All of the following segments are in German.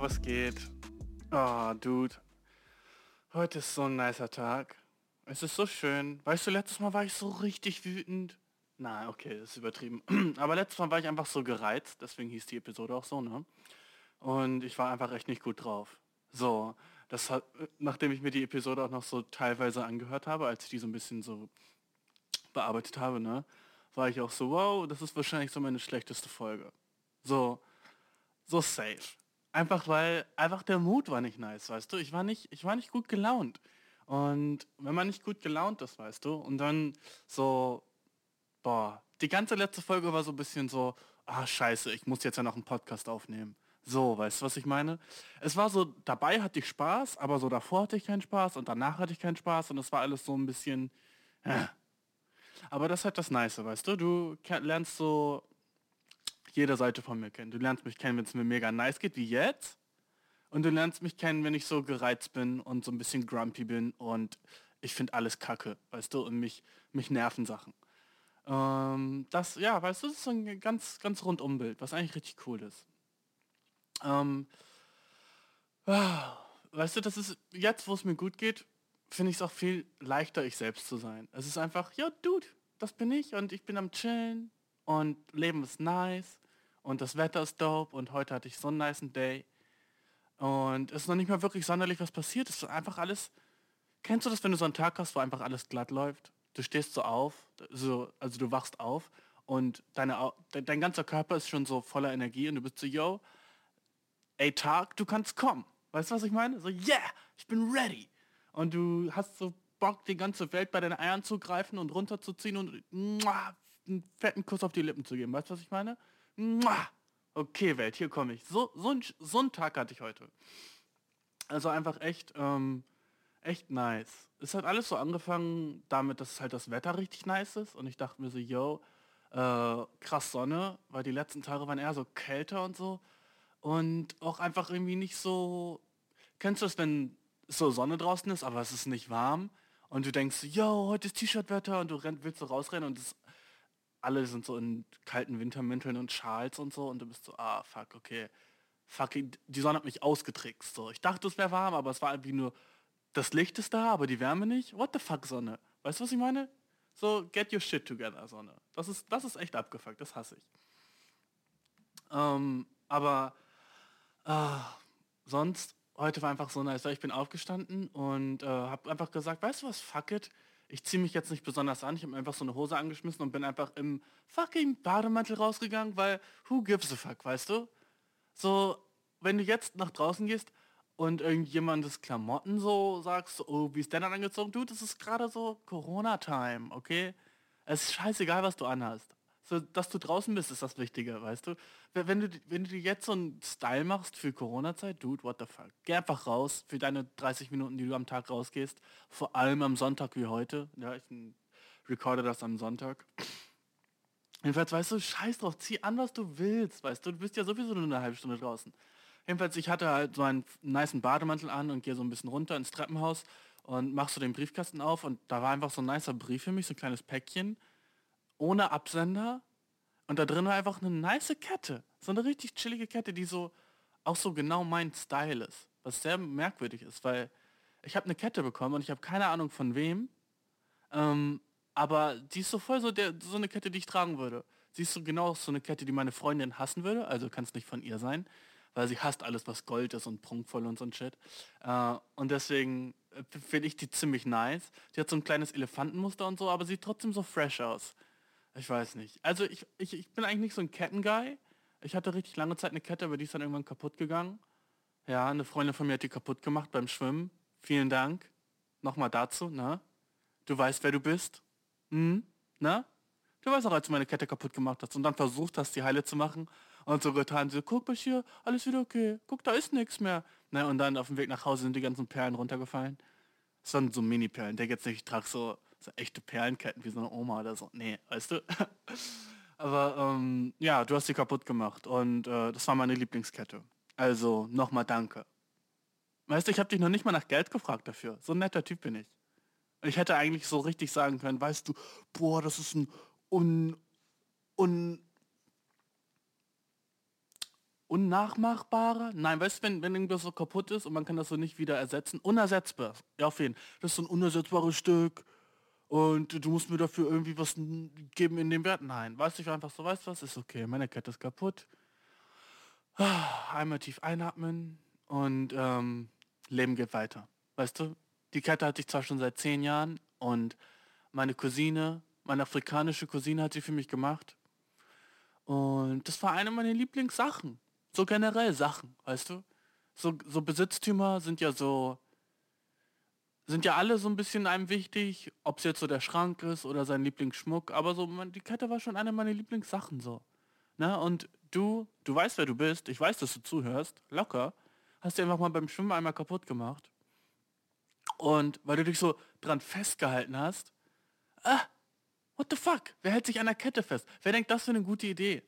Was geht? Oh, Dude. Heute ist so ein nicer Tag. Es ist so schön. Weißt du, letztes Mal war ich so richtig wütend. Na, okay, das ist übertrieben. Aber letztes Mal war ich einfach so gereizt, deswegen hieß die Episode auch so, ne? Und ich war einfach echt nicht gut drauf. So, das hat, nachdem ich mir die Episode auch noch so teilweise angehört habe, als ich die so ein bisschen so bearbeitet habe, ne, war ich auch so, wow, das ist wahrscheinlich so meine schlechteste Folge. So, so safe. Einfach weil, einfach der Mut war nicht nice, weißt du? Ich war nicht, ich war nicht gut gelaunt. Und wenn man nicht gut gelaunt ist, weißt du, und dann so, boah, die ganze letzte Folge war so ein bisschen so, ah scheiße, ich muss jetzt ja noch einen Podcast aufnehmen. So, weißt du, was ich meine? Es war so, dabei hatte ich Spaß, aber so davor hatte ich keinen Spaß und danach hatte ich keinen Spaß und es war alles so ein bisschen, äh. Aber das ist halt das Nice, weißt du? Du lernst so jede Seite von mir kennen. Du lernst mich kennen, wenn es mir mega nice geht, wie jetzt. Und du lernst mich kennen, wenn ich so gereizt bin und so ein bisschen grumpy bin und ich finde alles kacke, weißt du, und mich, mich nerven Sachen. Ähm, das, ja, weißt du, das ist so ein ganz, ganz rundum Bild, was eigentlich richtig cool ist. Ähm, weißt du, das ist, jetzt, wo es mir gut geht, finde ich es auch viel leichter, ich selbst zu sein. Es ist einfach, ja, Dude, das bin ich und ich bin am Chillen und Leben ist nice und das Wetter ist dope und heute hatte ich so einen nice Day und es ist noch nicht mal wirklich sonderlich was passiert. Es ist einfach alles, kennst du das, wenn du so einen Tag hast, wo einfach alles glatt läuft? Du stehst so auf, so, also du wachst auf und deine, dein ganzer Körper ist schon so voller Energie und du bist so, yo, ey Tag, du kannst kommen. Weißt du, was ich meine? So, yeah, ich bin ready. Und du hast so Bock, die ganze Welt bei deinen Eiern zu greifen und runterzuziehen und muah, einen fetten Kuss auf die Lippen zu geben. Weißt du, was ich meine? Okay, Welt, hier komme ich. So, so, ein, so einen Tag hatte ich heute. Also einfach echt, ähm, echt nice. Es hat alles so angefangen damit, dass halt das Wetter richtig nice ist. Und ich dachte mir so, yo, äh, krass Sonne, weil die letzten Tage waren eher so kälter und so. Und auch einfach irgendwie nicht so... Kennst du das, wenn so Sonne draußen ist, aber es ist nicht warm? Und du denkst, yo, heute ist T-Shirt-Wetter und du rennt, willst so rausrennen und es alle sind so in kalten Wintermänteln und Schals und so und du bist so, ah, fuck, okay. Fuck, die Sonne hat mich ausgetrickst. So. Ich dachte, es wäre warm, aber es war irgendwie nur, das Licht ist da, aber die Wärme nicht. What the fuck, Sonne? Weißt du, was ich meine? So, get your shit together, Sonne. Das ist, das ist echt abgefuckt, das hasse ich. Ähm, aber äh, sonst, heute war einfach so nice. Ich bin aufgestanden und äh, habe einfach gesagt, weißt du was, fuck it ich ziehe mich jetzt nicht besonders an, ich habe mir einfach so eine Hose angeschmissen und bin einfach im fucking Bademantel rausgegangen, weil who gives a fuck, weißt du? So, wenn du jetzt nach draußen gehst und irgendjemandes Klamotten so sagst, oh, wie ist der dann angezogen? Du, das ist gerade so Corona-Time, okay? Es ist scheißegal, was du anhast so, dass du draußen bist, ist das Wichtige, weißt du? Wenn du, wenn du jetzt so einen Style machst für Corona-Zeit, dude, what the fuck? Geh einfach raus für deine 30 Minuten, die du am Tag rausgehst. Vor allem am Sonntag wie heute. Ja, ich recorde das am Sonntag. Jedenfalls, weißt du, scheiß drauf, zieh an, was du willst, weißt du, du bist ja sowieso nur eine halbe Stunde draußen. Jedenfalls, ich hatte halt so einen niceen Bademantel an und gehe so ein bisschen runter ins Treppenhaus und machst so den Briefkasten auf und da war einfach so ein nicer Brief für mich, so ein kleines Päckchen ohne Absender. Und da drin war einfach eine nice Kette. So eine richtig chillige Kette, die so auch so genau mein Style ist. Was sehr merkwürdig ist, weil ich habe eine Kette bekommen und ich habe keine Ahnung von wem. Ähm, aber die ist so voll so, der, so eine Kette, die ich tragen würde. Sie ist so genau so eine Kette, die meine Freundin hassen würde. Also kann es nicht von ihr sein, weil sie hasst alles, was Gold ist und prunkvoll und so ein Shit. Äh, und deswegen äh, finde ich die ziemlich nice. Die hat so ein kleines Elefantenmuster und so, aber sieht trotzdem so fresh aus. Ich weiß nicht. Also ich, ich, ich bin eigentlich nicht so ein Kettenguy. Ich hatte richtig lange Zeit eine Kette, aber die ist dann irgendwann kaputt gegangen. Ja, eine Freundin von mir hat die kaputt gemacht beim Schwimmen. Vielen Dank. Nochmal dazu, ne? Du weißt, wer du bist. Hm? Ne? Du weißt auch, als du meine Kette kaputt gemacht hast und dann versucht hast, die heile zu machen und so getan, so, guck hier, alles wieder okay. Guck, da ist nichts mehr. Ne? Und dann auf dem Weg nach Hause sind die ganzen Perlen runtergefallen. Das waren so Mini-Perlen. Der jetzt nicht, ich trage so so echte Perlenketten wie so eine Oma oder so. Nee, weißt du? Aber ähm, ja, du hast sie kaputt gemacht und äh, das war meine Lieblingskette. Also nochmal danke. Weißt du, ich habe dich noch nicht mal nach Geld gefragt dafür. So ein netter Typ bin ich. Ich hätte eigentlich so richtig sagen können, weißt du, boah, das ist ein un, un, unnachmachbarer? Nein, weißt du, wenn, wenn irgendwas so kaputt ist und man kann das so nicht wieder ersetzen? Unersetzbar. Ja, auf jeden Fall. Das ist so ein unersetzbares Stück und du musst mir dafür irgendwie was geben in dem Wert. Nein, weißt du, ich einfach so, weißt du was, ist okay, meine Kette ist kaputt. Einmal tief einatmen und ähm, Leben geht weiter. Weißt du, die Kette hatte ich zwar schon seit zehn Jahren und meine Cousine, meine afrikanische Cousine hat sie für mich gemacht. Und das war eine meiner Lieblingssachen. So generell Sachen, weißt du? So, so Besitztümer sind ja so, sind ja alle so ein bisschen einem wichtig, ob es jetzt so der Schrank ist oder sein Lieblingsschmuck, aber so, man, die Kette war schon eine meiner Lieblingssachen so. Ne? Und du, du weißt, wer du bist, ich weiß, dass du zuhörst, locker, hast du einfach mal beim Schwimmen einmal kaputt gemacht. Und weil du dich so dran festgehalten hast, ah, what the fuck? Wer hält sich an der Kette fest? Wer denkt, das für eine gute Idee?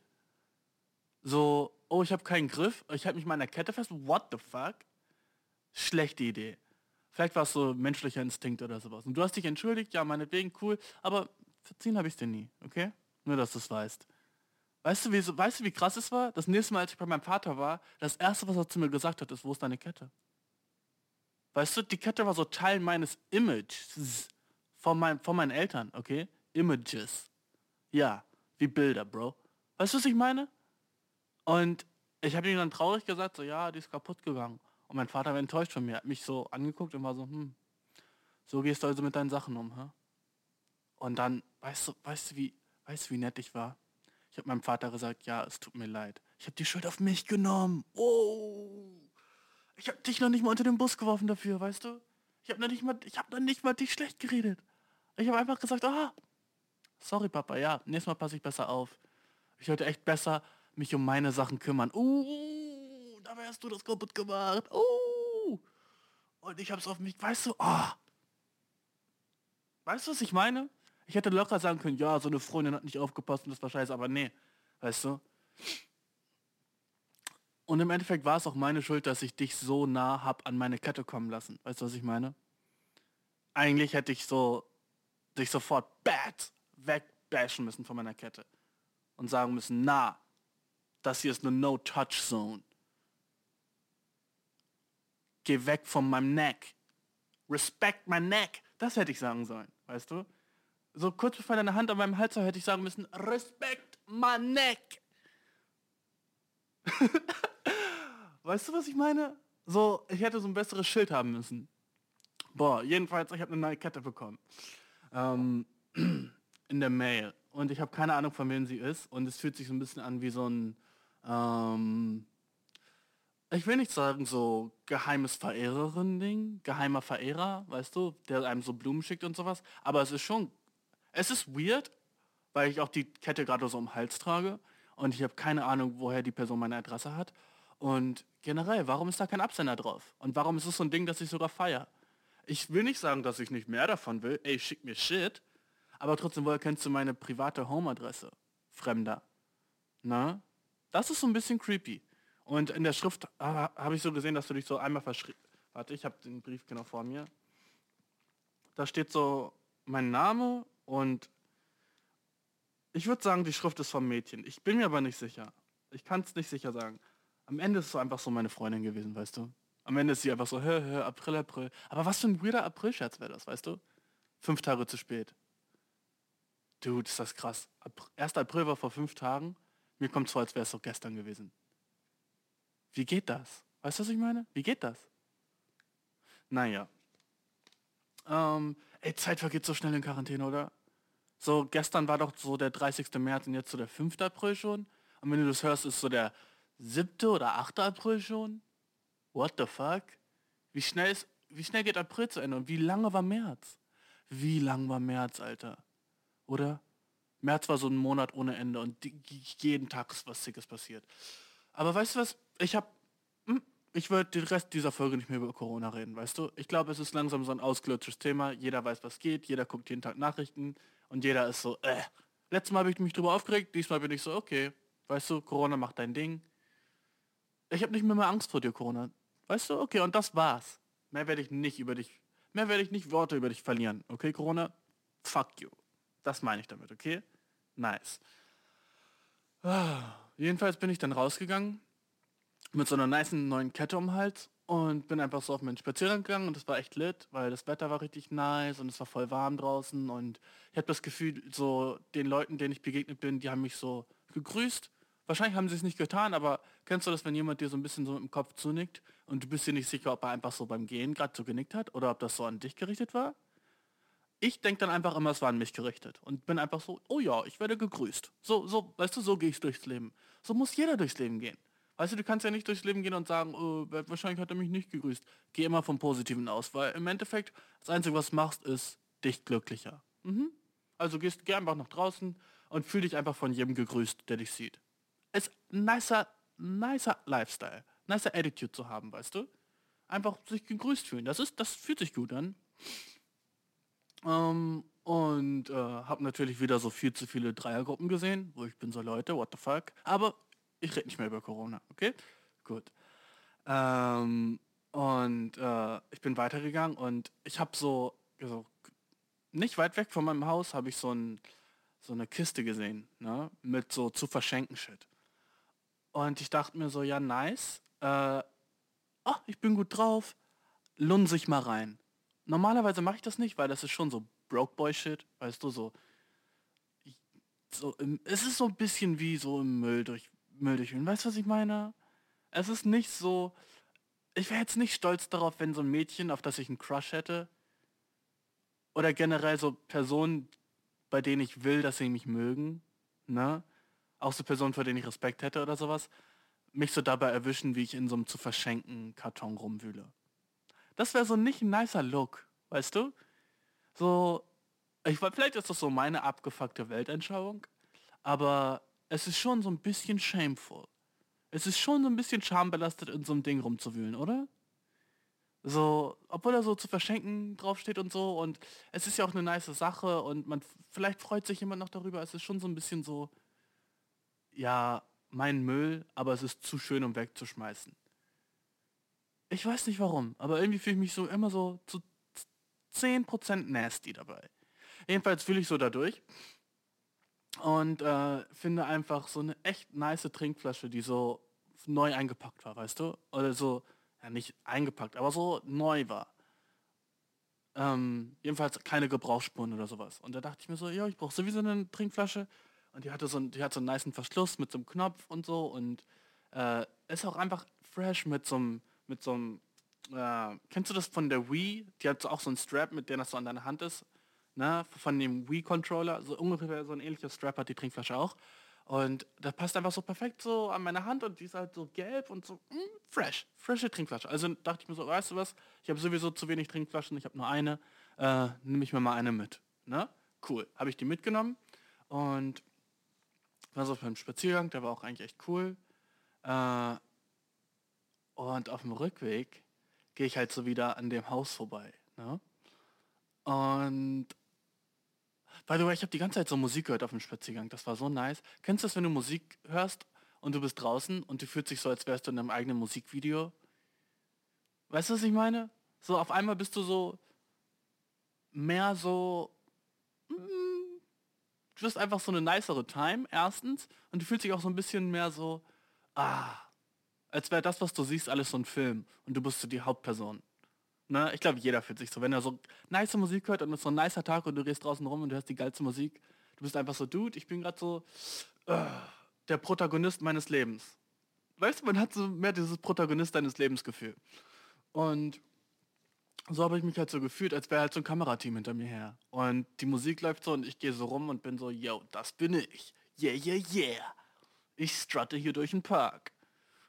So, oh, ich habe keinen Griff, ich halte mich mal an der Kette fest, what the fuck? Schlechte Idee. Vielleicht war es so menschlicher Instinkt oder sowas. Und du hast dich entschuldigt, ja, meinetwegen, cool, aber verziehen habe ich dir nie, okay? Nur, dass du es weißt. Weißt du, wie, weißt du, wie krass es war? Das nächste Mal, als ich bei meinem Vater war, das erste, was er zu mir gesagt hat, ist, wo ist deine Kette? Weißt du, die Kette war so Teil meines Images von, mein, von meinen Eltern, okay? Images. Ja, wie Bilder, Bro. Weißt du, was ich meine? Und ich habe ihm dann traurig gesagt, so, ja, die ist kaputt gegangen. Und mein Vater war enttäuscht von mir, hat mich so angeguckt und war so, hm, so gehst du also mit deinen Sachen um, hä? Und dann, weißt du, weißt du, wie, weißt du, wie nett ich war? Ich habe meinem Vater gesagt, ja, es tut mir leid. Ich habe die Schuld auf mich genommen. Oh. Ich habe dich noch nicht mal unter den Bus geworfen dafür, weißt du? Ich habe noch nicht mal, ich habe noch nicht mal dich schlecht geredet. Ich habe einfach gesagt, ah, sorry Papa, ja, nächstes Mal passe ich besser auf. Ich sollte echt besser mich um meine Sachen kümmern. Uh, dabei hast du das kaputt gemacht. Uh. Und ich habe es auf mich, weißt du, oh. Weißt du, was ich meine? Ich hätte locker sagen können, ja, so eine Freundin hat nicht aufgepasst und das war scheiße, aber nee, weißt du? Und im Endeffekt war es auch meine Schuld, dass ich dich so nah hab an meine Kette kommen lassen. Weißt du, was ich meine? Eigentlich hätte ich so dich sofort bad wegbashen müssen von meiner Kette. Und sagen müssen, na, das hier ist eine No-Touch-Zone. Geh weg von meinem Neck. Respect my neck. Das hätte ich sagen sollen, weißt du? so kurz bevor deine Hand an meinem Hals war, hätte ich sagen müssen, Respekt, my neck. weißt du, was ich meine? So, ich hätte so ein besseres Schild haben müssen. Boah, jedenfalls, ich habe eine neue Kette bekommen. Ähm, in der Mail. Und ich habe keine Ahnung, von wem sie ist. Und es fühlt sich so ein bisschen an wie so ein, ähm, ich will nicht sagen so geheimes Verehrerin-Ding, geheimer Verehrer, weißt du, der einem so Blumen schickt und sowas. Aber es ist schon es ist weird, weil ich auch die Kette gerade so im Hals trage und ich habe keine Ahnung, woher die Person meine Adresse hat. Und generell, warum ist da kein Absender drauf? Und warum ist es so ein Ding, das ich sogar feier? Ich will nicht sagen, dass ich nicht mehr davon will. Ey, schick mir Shit. Aber trotzdem, woher kennst du meine private Home-Adresse? Fremder. Na? Das ist so ein bisschen creepy. Und in der Schrift ah, habe ich so gesehen, dass du dich so einmal verschrieben... Warte, ich habe den Brief genau vor mir. Da steht so mein Name und ich würde sagen, die Schrift ist vom Mädchen. Ich bin mir aber nicht sicher. Ich kann es nicht sicher sagen. Am Ende ist es so einfach so meine Freundin gewesen, weißt du? Am Ende ist sie einfach so, hä, hä, April, April. Aber was für ein weirder April-Scherz wäre das, weißt du? Fünf Tage zu spät. Dude, ist das krass. 1. April war vor fünf Tagen. Mir kommt es vor, als wäre es so gestern gewesen. Wie geht das? Weißt du, was ich meine? Wie geht das? Naja. Ähm, ey, Zeit vergeht so schnell in Quarantäne, oder? So, gestern war doch so der 30. März und jetzt so der 5. April schon. Und wenn du das hörst, ist so der 7. oder 8. April schon. What the fuck? Wie schnell, ist, wie schnell geht April zu Ende? Und wie lange war März? Wie lang war März, Alter? Oder? März war so ein Monat ohne Ende und die, jeden Tag ist was Sickes passiert. Aber weißt du was? Ich hab, hm, ich würde den Rest dieser Folge nicht mehr über Corona reden, weißt du? Ich glaube, es ist langsam so ein ausgelötschtes Thema. Jeder weiß, was geht. Jeder guckt jeden Tag Nachrichten. Und jeder ist so, äh. Letztes Mal habe ich mich drüber aufgeregt, diesmal bin ich so, okay, weißt du, Corona macht dein Ding. Ich habe nicht mehr, mehr Angst vor dir, Corona. Weißt du? Okay, und das war's. Mehr werde ich nicht über dich, mehr werde ich nicht Worte über dich verlieren. Okay, Corona? Fuck you. Das meine ich damit, okay? Nice. Ah, jedenfalls bin ich dann rausgegangen mit so einer nice neuen Kette um den Hals und bin einfach so auf meinen Spaziergang gegangen und das war echt lit, weil das Wetter war richtig nice und es war voll warm draußen und ich habe das Gefühl, so den Leuten, denen ich begegnet bin, die haben mich so gegrüßt. Wahrscheinlich haben sie es nicht getan, aber kennst du das, wenn jemand dir so ein bisschen so im Kopf zunickt und du bist dir nicht sicher, ob er einfach so beim Gehen gerade so genickt hat oder ob das so an dich gerichtet war? Ich denke dann einfach immer, es war an mich gerichtet und bin einfach so, oh ja, ich werde gegrüßt. So, so, weißt du, so gehe ich durchs Leben. So muss jeder durchs Leben gehen. Weißt du, du kannst ja nicht durchs Leben gehen und sagen, oh, wahrscheinlich hat er mich nicht gegrüßt. Geh immer vom Positiven aus, weil im Endeffekt das Einzige, was du machst, ist dich glücklicher. Mhm. Also gehst, geh einfach nach draußen und fühl dich einfach von jedem gegrüßt, der dich sieht. Ist ein nicer, nicer Lifestyle, nicer Attitude zu haben, weißt du? Einfach sich gegrüßt fühlen. Das ist, das fühlt sich gut an. Ähm, und äh, habe natürlich wieder so viel zu viele Dreiergruppen gesehen, wo ich bin so Leute, what the fuck. Aber ich rede nicht mehr über Corona, okay? Gut. Ähm, und äh, ich bin weitergegangen und ich habe so, so, nicht weit weg von meinem Haus habe ich so, ein, so eine Kiste gesehen, ne? Mit so zu verschenken Shit. Und ich dachte mir so, ja, nice. Äh, oh, ich bin gut drauf. Lunse ich mal rein. Normalerweise mache ich das nicht, weil das ist schon so Broke Boy Shit, weißt du, so. so im, es ist so ein bisschen wie so im Müll durch Müll durchwühlen. Weißt du, was ich meine? Es ist nicht so. Ich wäre jetzt nicht stolz darauf, wenn so ein Mädchen, auf das ich einen Crush hätte, oder generell so Personen, bei denen ich will, dass sie mich mögen, ne? Auch so Personen, vor denen ich Respekt hätte oder sowas, mich so dabei erwischen, wie ich in so einem zu verschenken Karton rumwühle. Das wäre so nicht ein nicer Look, weißt du? So, ich vielleicht ist das so meine abgefuckte Weltanschauung, aber es ist schon so ein bisschen shameful. Es ist schon so ein bisschen schambelastet, in so einem Ding rumzuwühlen, oder? So, obwohl er so zu verschenken draufsteht und so und es ist ja auch eine nice Sache und man vielleicht freut sich jemand noch darüber. Es ist schon so ein bisschen so, ja, mein Müll, aber es ist zu schön, um wegzuschmeißen. Ich weiß nicht warum, aber irgendwie fühle ich mich so immer so zu 10% nasty dabei. Jedenfalls fühle ich so dadurch und äh, finde einfach so eine echt nice Trinkflasche, die so neu eingepackt war, weißt du? Oder so, ja nicht eingepackt, aber so neu war. Ähm, jedenfalls keine Gebrauchsspuren oder sowas. Und da dachte ich mir so, ja, ich brauche sowieso eine Trinkflasche. Und die hatte so, die hat so einen nice Verschluss mit so einem Knopf und so. Und äh, ist auch einfach fresh mit so einem, mit so einem, äh, kennst du das von der Wii? Die hat so auch so einen Strap, mit dem das so an deiner Hand ist ne, von dem Wii-Controller, so ungefähr so ein ähnlicher Strap hat die Trinkflasche auch. Und das passt einfach so perfekt so an meine Hand und die ist halt so gelb und so mh, hm, fresh, frische Trinkflasche. Also dachte ich mir so, weißt du was, ich habe sowieso zu wenig Trinkflaschen, ich habe nur eine, äh, nehme ich mir mal eine mit. Ne? Cool, habe ich die mitgenommen und war so beim Spaziergang, der war auch eigentlich echt cool. Äh, und auf dem Rückweg gehe ich halt so wieder an dem Haus vorbei. Ne? Und By the way, ich habe die ganze Zeit so Musik gehört auf dem Spaziergang. Das war so nice. Kennst du das, wenn du Musik hörst und du bist draußen und du fühlst dich so, als wärst du in einem eigenen Musikvideo? Weißt du, was ich meine? So auf einmal bist du so mehr so... Mm, du hast einfach so eine nicere Time, erstens. Und du fühlst dich auch so ein bisschen mehr so... Ah, als wäre das, was du siehst, alles so ein Film. Und du bist so die Hauptperson. Ne? Ich glaube, jeder fühlt sich so. Wenn er so nice Musik hört und es ist so ein nicer Tag und du gehst draußen rum und du hörst die geilste Musik, du bist einfach so, Dude, ich bin gerade so uh, der Protagonist meines Lebens. Weißt du, man hat so mehr dieses Protagonist deines Lebens Gefühl. Und so habe ich mich halt so gefühlt, als wäre halt so ein Kamerateam hinter mir her. Und die Musik läuft so und ich gehe so rum und bin so, yo, das bin ich. Yeah, yeah, yeah. Ich strutte hier durch den Park.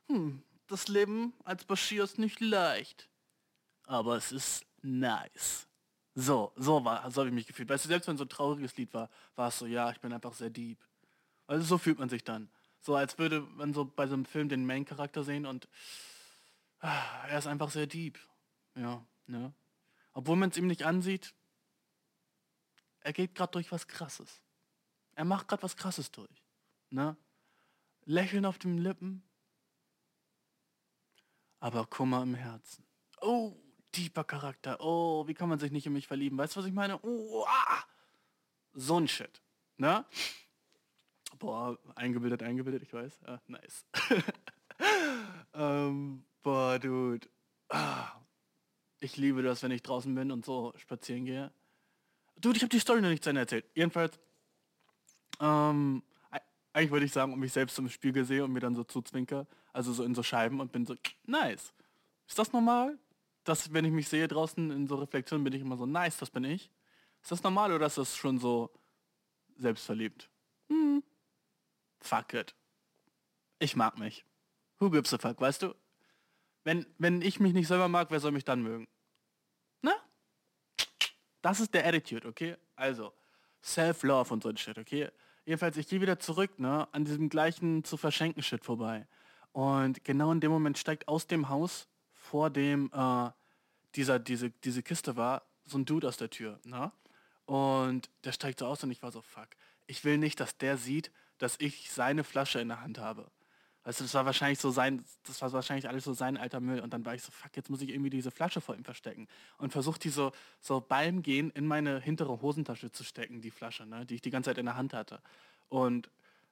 Hm, das Leben als Bashir ist nicht leicht aber es ist nice. So, so war, so habe ich mich gefühlt. Weißt du, selbst wenn so ein trauriges Lied war, war es so, ja, ich bin einfach sehr deep. Also so fühlt man sich dann. So als würde man so bei so einem Film den Main-Charakter sehen und ah, er ist einfach sehr deep. Ja, ne? Obwohl man es ihm nicht ansieht, er geht gerade durch was Krasses. Er macht gerade was Krasses durch. Ne? Lächeln auf den Lippen, aber Kummer im Herzen. Oh, tiefer Charakter. Oh, wie kann man sich nicht in mich verlieben? Weißt du, was ich meine? Oh, ah. So ein Shit. Ne? Boah, eingebildet, eingebildet, ich weiß. Ah, nice. ähm, boah, Dude. Ah, ich liebe das, wenn ich draußen bin und so spazieren gehe. Dude, ich habe die Story noch nicht zu Ende erzählt. Jedenfalls, ähm, eigentlich würde ich sagen, um mich selbst im Spiegel sehe und mir dann so zuzwinker, also so in so Scheiben und bin so, nice. Ist das normal? Dass, wenn ich mich sehe draußen in so Reflexionen, bin ich immer so, nice, das bin ich. Ist das normal oder ist das schon so selbstverliebt? Hm. Fuck it. Ich mag mich. Who gives a fuck, weißt du? Wenn, wenn ich mich nicht selber mag, wer soll mich dann mögen? Na? Das ist der Attitude, okay? Also, Self-Love und so ein Shit, okay? Jedenfalls, ich gehe wieder zurück, ne, an diesem gleichen zu verschenken Shit vorbei. Und genau in dem Moment steigt aus dem Haus, vor dem äh, dieser, diese, diese Kiste war, so ein Dude aus der Tür, ne? Und der steigt so aus und ich war so, fuck. Ich will nicht, dass der sieht, dass ich seine Flasche in der Hand habe. Du, das war wahrscheinlich so sein, das war wahrscheinlich alles so sein alter Müll. Und dann war ich so, fuck, jetzt muss ich irgendwie diese Flasche vor ihm verstecken. Und versucht die so, so beim Gehen in meine hintere Hosentasche zu stecken, die Flasche, ne, die ich die ganze Zeit in der Hand hatte. Und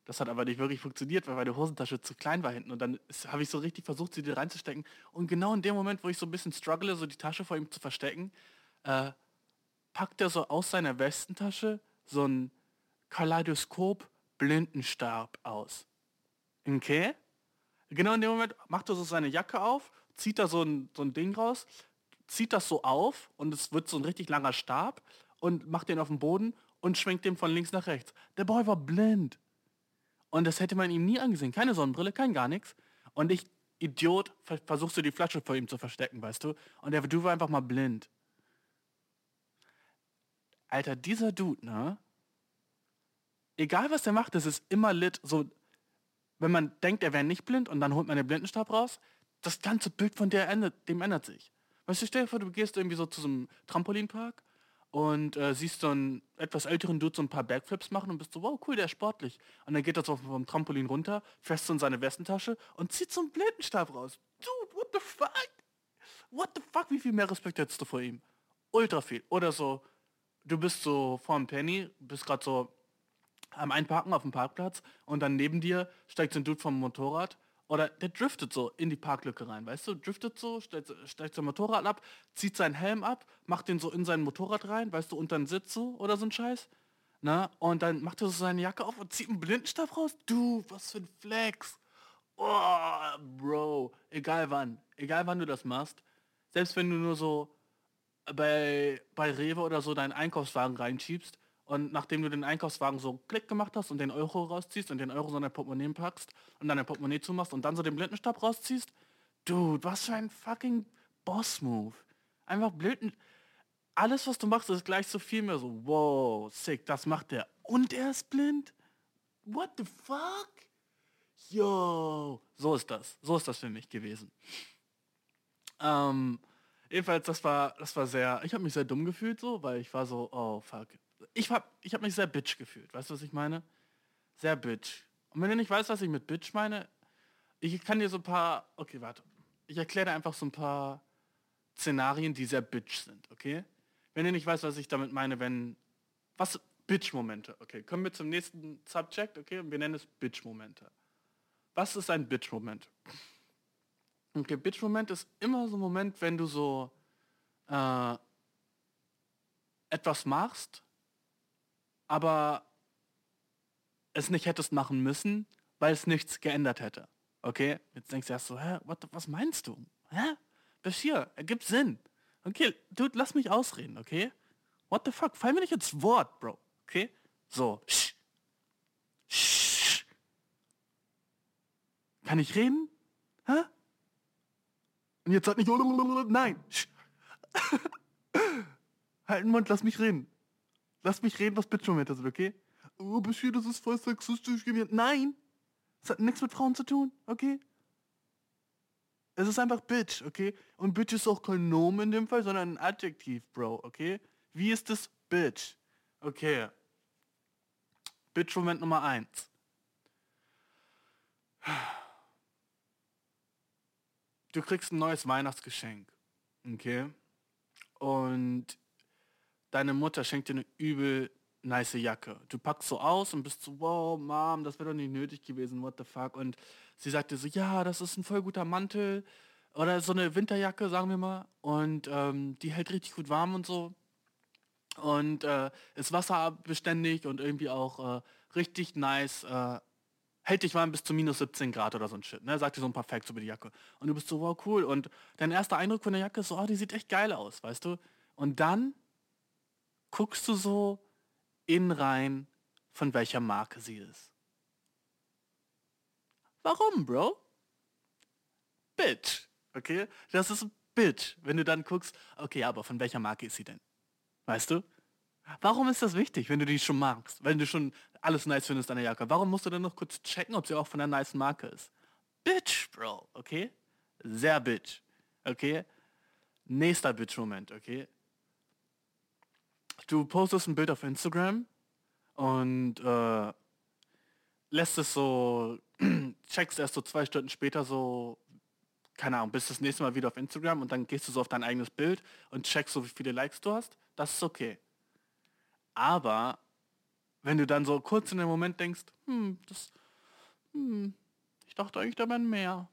das hat aber nicht wirklich funktioniert, weil meine Hosentasche zu klein war hinten. Und dann habe ich so richtig versucht, sie da reinzustecken. Und genau in dem Moment, wo ich so ein bisschen struggle, so die Tasche vor ihm zu verstecken, äh, packt er so aus seiner Westentasche so ein Kaleidoskop Blindenstab aus. Okay? Genau in dem Moment macht er so seine Jacke auf, zieht da so ein, so ein Ding raus, zieht das so auf und es wird so ein richtig langer Stab und macht den auf den Boden und schwenkt den von links nach rechts. Der Boy war blind. Und das hätte man ihm nie angesehen. Keine Sonnenbrille, kein gar nichts. Und ich, Idiot, versuchst du die Flasche vor ihm zu verstecken, weißt du? Und der du war einfach mal blind. Alter, dieser Dude, ne? Egal was der macht, das ist immer lit. So, wenn man denkt, er wäre nicht blind und dann holt man den Blindenstab raus, das ganze Bild von der ändert, dem ändert sich. Weißt du, stell dir vor, du gehst irgendwie so zu so einem Trampolinpark und äh, siehst so einen etwas älteren Dude so ein paar Backflips machen und bist so, wow, cool, der ist sportlich. Und dann geht er so vom Trampolin runter, fährst so in seine Westentasche und zieht so einen Blindenstab raus. Dude, what the fuck? What the fuck? Wie viel mehr Respekt hättest du vor ihm? Ultra viel. Oder so, du bist so vor dem Penny, bist gerade so am Einparken auf dem Parkplatz und dann neben dir steigt so ein Dude vom Motorrad oder der driftet so in die Parklücke rein, weißt du, driftet so, steigt, steigt sein Motorrad ab, zieht seinen Helm ab, macht den so in sein Motorrad rein, weißt du, unter den Sitz so oder so ein Scheiß. Na, ne? und dann macht er so seine Jacke auf und zieht einen Blindenstab raus. Du, was für ein Flex. Oh, Bro, egal wann, egal wann du das machst, selbst wenn du nur so bei, bei Rewe oder so deinen Einkaufswagen reinschiebst, und nachdem du den Einkaufswagen so Klick gemacht hast und den Euro rausziehst und den Euro so in dein Portemonnaie packst und dann dein Portemonnaie zumachst und dann so den Blindenstab rausziehst, dude, was für ein fucking Boss-Move. Einfach blinden. Alles, was du machst, ist gleich so viel mehr so, wow, sick, das macht der. Und er ist blind? What the fuck? Yo, so ist das. So ist das für mich gewesen. Ähm, jedenfalls, das war, das war sehr, ich habe mich sehr dumm gefühlt so, weil ich war so, oh fuck, ich habe ich hab mich sehr bitch gefühlt. Weißt du, was ich meine? Sehr bitch. Und wenn du nicht weißt, was ich mit bitch meine, ich kann dir so ein paar, okay, warte. Ich erkläre dir einfach so ein paar Szenarien, die sehr bitch sind, okay? Wenn du nicht weißt, was ich damit meine, wenn, was, Bitch-Momente, okay? Kommen wir zum nächsten Subject, okay? Und wir nennen es Bitch-Momente. Was ist ein Bitch-Moment? Okay, Bitch-Moment ist immer so ein Moment, wenn du so äh, etwas machst, aber es nicht hättest machen müssen, weil es nichts geändert hätte. Okay? Jetzt denkst du erst so, hä, what, was meinst du? Hä? Bashir, ergibt Sinn. Okay, dude, lass mich ausreden, okay? What the fuck? Fall mir nicht ins Wort, Bro. Okay? So. Sch. Sch. Kann ich reden? Hä? Und jetzt sag nicht, nein. halt den Mund, lass mich reden. Lass mich reden, was Bitch-Momente sind, okay? Oh, Bashir, das ist voll sexistisch gewesen. Nein! Das hat nichts mit Frauen zu tun, okay? Es ist einfach Bitch, okay? Und Bitch ist auch kein Nomen in dem Fall, sondern ein Adjektiv, Bro, okay? Wie ist das Bitch? Okay. Bitch-Moment Nummer eins. 1. du kriegst ein neues Weihnachtsgeschenk. Okay? Und deine Mutter schenkt dir eine übel nice Jacke. Du packst so aus und bist so, wow, Mom, das wäre doch nicht nötig gewesen, what the fuck. Und sie sagt dir so, ja, das ist ein voll guter Mantel oder so eine Winterjacke, sagen wir mal. Und ähm, die hält richtig gut warm und so. Und äh, ist wasserbeständig und irgendwie auch äh, richtig nice. Äh, hält dich warm bis zu minus 17 Grad oder so ein Shit. Ne? Sagt dir so ein paar Facts über die Jacke. Und du bist so, wow, cool. Und dein erster Eindruck von der Jacke ist so, oh, die sieht echt geil aus, weißt du? Und dann guckst du so in rein, von welcher Marke sie ist. Warum, Bro? Bitch. Okay? Das ist Bitch. Wenn du dann guckst, okay, aber von welcher Marke ist sie denn? Weißt du? Warum ist das wichtig, wenn du die schon magst? Wenn du schon alles nice findest an der Jacke. Warum musst du dann noch kurz checken, ob sie auch von der nice Marke ist? Bitch, Bro. Okay? Sehr Bitch. Okay? Nächster Bitch-Moment, okay? Du postest ein Bild auf Instagram und äh, lässt es so, checkst erst so zwei Stunden später so, keine Ahnung, bist das nächste Mal wieder auf Instagram und dann gehst du so auf dein eigenes Bild und checkst so, wie viele Likes du hast. Das ist okay. Aber wenn du dann so kurz in dem Moment denkst, hm, das, hm, ich dachte eigentlich, da wären mehr.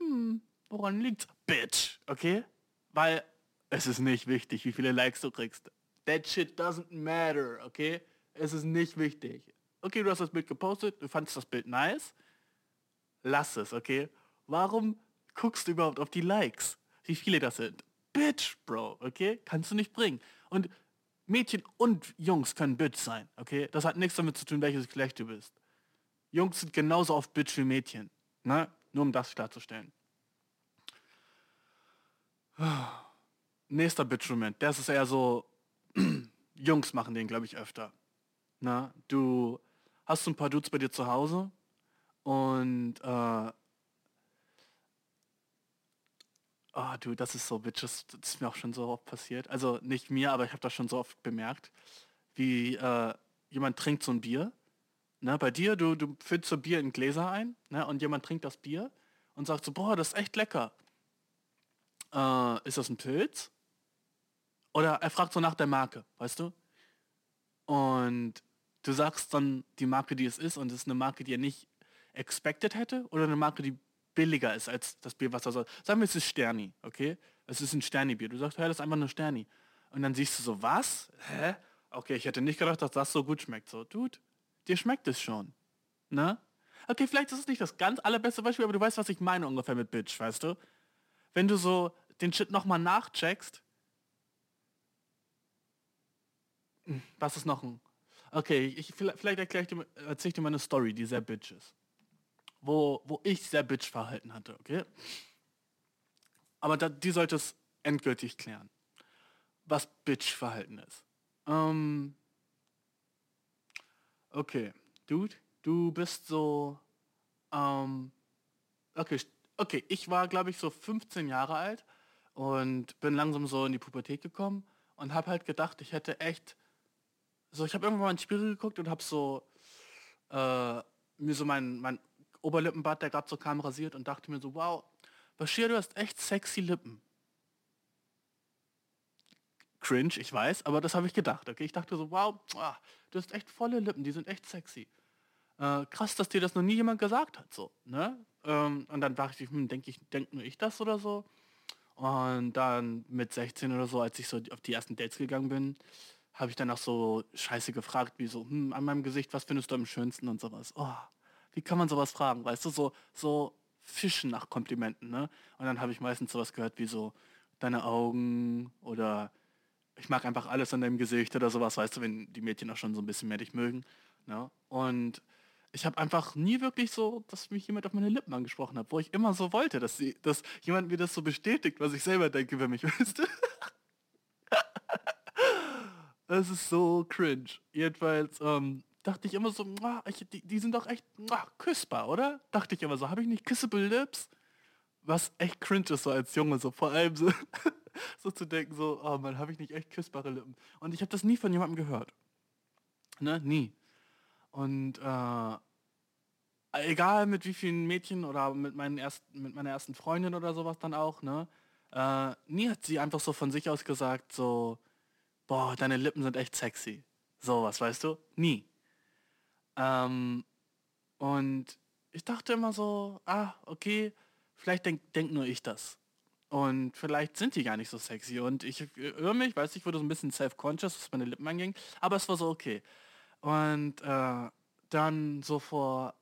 Hm, woran liegt's? Bitch, okay? Weil es ist nicht wichtig, wie viele Likes du kriegst. That shit doesn't matter, okay? Es ist nicht wichtig. Okay, du hast das Bild gepostet, du fandest das Bild nice. Lass es, okay? Warum guckst du überhaupt auf die Likes? Wie viele das sind? Bitch, Bro, okay? Kannst du nicht bringen. Und Mädchen und Jungs können Bitch sein, okay? Das hat nichts damit zu tun, welches Geschlecht du bist. Jungs sind genauso oft Bitch wie Mädchen, ne? Nur um das klarzustellen. Nächster Bitch-Moment, das ist eher so, Jungs machen den, glaube ich, öfter. Na, du hast ein paar Dudes bei dir zu Hause und äh, oh, du, das ist so Bitches, das ist mir auch schon so oft passiert. Also nicht mir, aber ich habe das schon so oft bemerkt, wie äh, jemand trinkt so ein Bier. Ne, bei dir, du, du füllst so Bier in Gläser ein ne, und jemand trinkt das Bier und sagt so, boah, das ist echt lecker. Äh, ist das ein Pilz? Oder er fragt so nach der Marke, weißt du? Und du sagst dann die Marke, die es ist und es ist eine Marke, die er nicht expected hätte oder eine Marke, die billiger ist als das Bier, was er soll. Sagen wir, es ist Sterni, okay? Es ist ein Sterni-Bier. Du sagst, hey, das ist einfach nur Sterni. Und dann siehst du so, was? Hä? Okay, ich hätte nicht gedacht, dass das so gut schmeckt. So, Dude, dir schmeckt es schon. Ne? Okay, vielleicht ist es nicht das ganz allerbeste Beispiel, aber du weißt, was ich meine ungefähr mit Bitch, weißt du? Wenn du so den Shit nochmal nachcheckst, hm, was ist noch ein Okay, ich, vielleicht erkläre ich dir, erzähle ich dir meine Story, die sehr bitch ist. Wo, wo ich sehr bitch verhalten hatte, okay? Aber da, die sollte es endgültig klären, was bitch Verhalten ist. Ähm, okay, Dude, du bist so, ähm, okay, okay, ich war glaube ich so 15 Jahre alt und bin langsam so in die Pubertät gekommen und habe halt gedacht, ich hätte echt so, ich habe irgendwann mal in den Spiegel geguckt und habe so äh, mir so mein, mein Oberlippenbart, der gerade so kam, rasiert und dachte mir so, wow, Bashir, du hast echt sexy Lippen. Cringe, ich weiß, aber das habe ich gedacht, okay? Ich dachte so, wow, ah, du hast echt volle Lippen, die sind echt sexy. Äh, krass, dass dir das noch nie jemand gesagt hat, so, ne? Ähm, und dann dachte ich, hm, denke ich, denk nur ich das oder so? Und dann mit 16 oder so, als ich so auf die ersten Dates gegangen bin, habe ich dann auch so scheiße gefragt, wie so, hm, an meinem Gesicht, was findest du am schönsten und sowas. Oh, wie kann man sowas fragen, weißt du, so, so fischen nach Komplimenten, ne? Und dann habe ich meistens sowas gehört wie so, deine Augen oder ich mag einfach alles an deinem Gesicht oder sowas, weißt du, wenn die Mädchen auch schon so ein bisschen mehr dich mögen. Ne? Und ich habe einfach nie wirklich so, dass mich jemand auf meine Lippen angesprochen hat, wo ich immer so wollte, dass sie, dass jemand mir das so bestätigt, was ich selber denke über mich, weißt du? Es ist so cringe. Jedenfalls ähm, dachte ich immer so, ich, die, die, sind doch echt küssbar, oder? Dachte ich immer so, habe ich nicht kissable Lips? Was echt cringe ist so als Junge, so vor allem so, so zu denken, so, oh man, habe ich nicht echt küssbare Lippen? Und ich habe das nie von jemandem gehört. Ne, nie. Und äh, egal mit wie vielen Mädchen oder mit, meinen ersten, mit meiner ersten Freundin oder sowas dann auch, ne? Äh, nie hat sie einfach so von sich aus gesagt, so, boah, deine Lippen sind echt sexy. Sowas, weißt du? Nie. Ähm, und ich dachte immer so, ah, okay, vielleicht denk, denk nur ich das. Und vielleicht sind die gar nicht so sexy. Und ich höre mich, weiß ich, wurde so ein bisschen self-conscious, was meine Lippen anging. Aber es war so okay. Und äh, dann so vor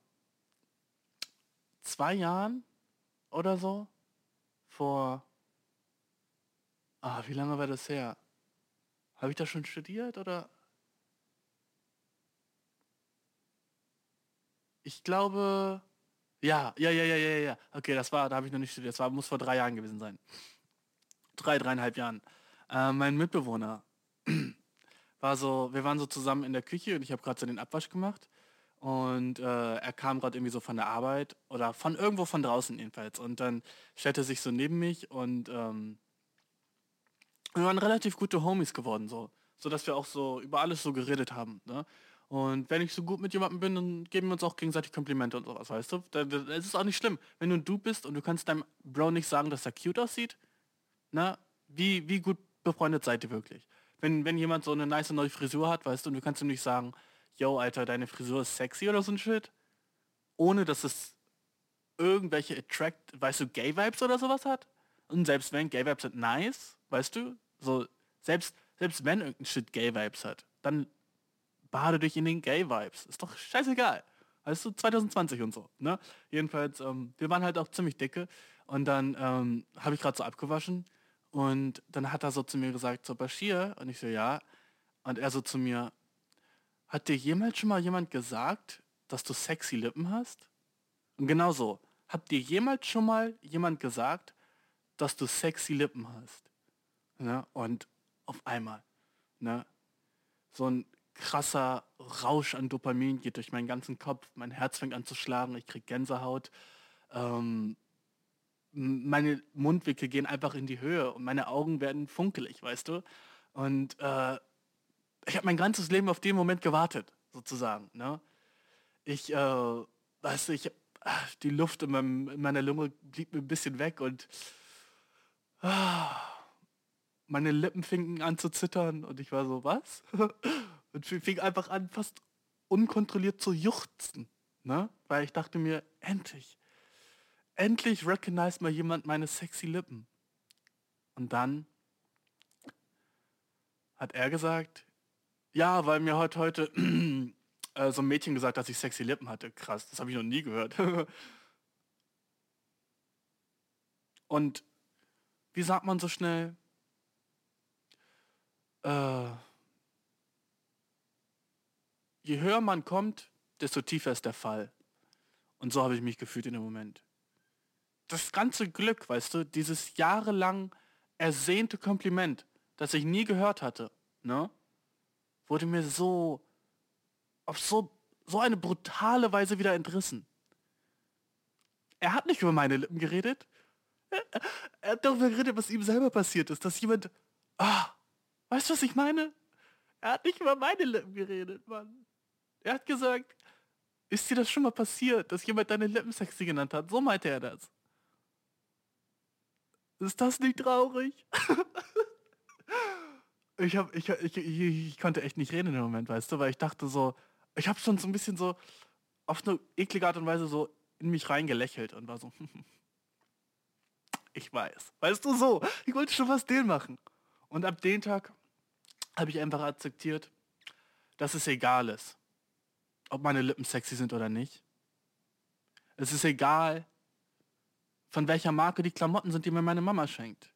zwei Jahren oder so, vor, ah, wie lange war das her? Habe ich da schon studiert oder? Ich glaube, ja, ja, ja, ja, ja, ja. Okay, das war, da habe ich noch nicht studiert. Das war, muss vor drei Jahren gewesen sein. Drei, dreieinhalb Jahren. Äh, mein Mitbewohner war so, wir waren so zusammen in der Küche und ich habe gerade so den Abwasch gemacht und äh, er kam gerade irgendwie so von der Arbeit oder von irgendwo von draußen jedenfalls und dann stellte er sich so neben mich und ähm, wir waren relativ gute Homies geworden so, so dass wir auch so über alles so geredet haben. Ne? Und wenn ich so gut mit jemandem bin, dann geben wir uns auch gegenseitig Komplimente und sowas, weißt du? Es ist auch nicht schlimm, wenn du du bist und du kannst deinem Bro nicht sagen, dass er cute aussieht. Na, wie, wie gut befreundet seid ihr wirklich? Wenn, wenn jemand so eine nice neue Frisur hat, weißt du, und du kannst ihm nicht sagen, yo, Alter, deine Frisur ist sexy oder so ein Shit, ohne dass es irgendwelche Attract, weißt du, Gay-Vibes oder sowas hat. Und selbst wenn Gay-Vibes sind nice, weißt du, so, selbst, selbst wenn irgendein Shit Gay-Vibes hat, dann bade dich in den Gay-Vibes. Ist doch scheißegal. Weißt du, 2020 und so. Ne? Jedenfalls, ähm, wir waren halt auch ziemlich dicke. Und dann ähm, habe ich gerade so abgewaschen. Und dann hat er so zu mir gesagt, so Bashir. Und ich so, ja. Und er so zu mir, hat dir jemals schon mal jemand gesagt, dass du sexy Lippen hast? Und genau so. Hat dir jemals schon mal jemand gesagt, dass du sexy Lippen hast? Ne? Und auf einmal. Ne? So ein krasser Rausch an Dopamin geht durch meinen ganzen Kopf. Mein Herz fängt an zu schlagen, ich krieg Gänsehaut. Ähm, meine Mundwinkel gehen einfach in die Höhe und meine Augen werden funkelig, weißt du? Und äh, ich habe mein ganzes Leben auf den Moment gewartet, sozusagen. Ne? Ich, äh, weißt du, ich ah, die Luft in, meinem, in, meiner Lunge blieb mir ein bisschen weg und meine Lippen fingen an zu zittern und ich war so, was? und fing einfach an, fast unkontrolliert zu juchzen. Ne? Weil ich dachte mir, endlich, endlich recognize mal jemand meine sexy Lippen. Und dann hat er gesagt, ja, weil mir heute heute äh, so ein Mädchen gesagt dass ich sexy Lippen hatte. Krass, das habe ich noch nie gehört. Und wie sagt man so schnell? Äh, je höher man kommt, desto tiefer ist der Fall. Und so habe ich mich gefühlt in dem Moment. Das ganze Glück, weißt du, dieses jahrelang ersehnte Kompliment, das ich nie gehört hatte, ne, wurde mir so auf so, so eine brutale Weise wieder entrissen. Er hat nicht über meine Lippen geredet. Er, hat darüber geredet, was ihm selber passiert ist, dass jemand, ah, weißt du, was ich meine? Er hat nicht über meine Lippen geredet, Mann. Er hat gesagt, ist dir das schon mal passiert, dass jemand deine Lippen sexy genannt hat? So meinte er das. Ist das nicht traurig? ich, hab, ich, ich, ich, ich konnte echt nicht reden dem Moment, weißt du, weil ich dachte so, ich habe schon so ein bisschen so auf eine eklige Art und Weise so in mich reingelächelt und war so, ich weiß. Weißt du so, ich wollte schon was den machen. Und ab dem Tag habe ich einfach akzeptiert, dass es egal ist, ob meine Lippen sexy sind oder nicht. Es ist egal, von welcher Marke die Klamotten sind, die mir meine Mama schenkt.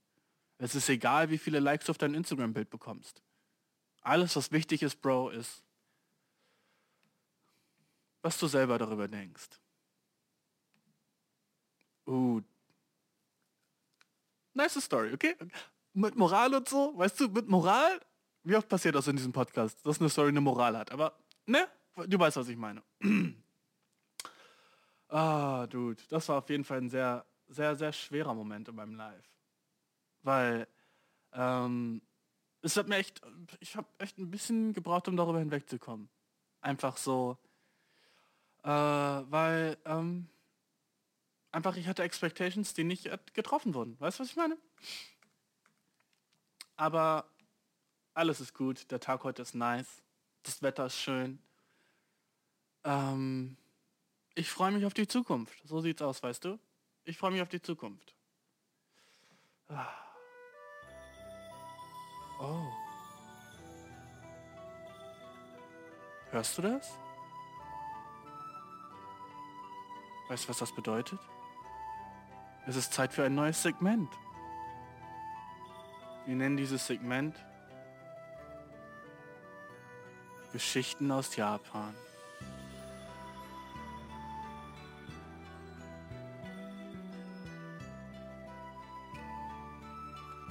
Es ist egal, wie viele Likes du auf dein Instagram-Bild bekommst. Alles, was wichtig ist, Bro, ist, was du selber darüber denkst. Uh. Nice Story, okay? Mit Moral und so, weißt du, mit Moral, wie oft passiert das in diesem Podcast, dass eine Story eine Moral hat, aber, ne? Du weißt, was ich meine. ah, Dude, das war auf jeden Fall ein sehr, sehr, sehr schwerer Moment in meinem Live. Weil ähm, es hat mir echt, ich habe echt ein bisschen gebraucht, um darüber hinwegzukommen. Einfach so, Äh, weil ähm, einfach ich hatte Expectations, die nicht getroffen wurden. Weißt du, was ich meine? Aber alles ist gut. Der Tag heute ist nice. Das Wetter ist schön. Ähm, ich freue mich auf die Zukunft. So sieht's aus, weißt du? Ich freue mich auf die Zukunft. Ah. Oh. Hörst du das? Weißt du, was das bedeutet? Es ist Zeit für ein neues Segment. Wir nennen dieses Segment Geschichten aus Japan.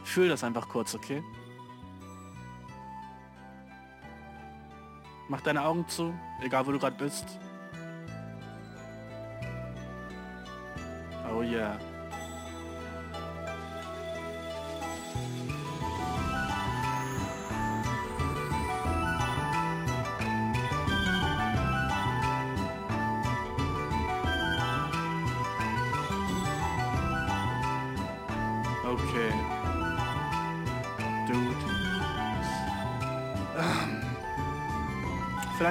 Fühl das einfach kurz, okay? Mach deine Augen zu, egal wo du gerade bist. Oh yeah.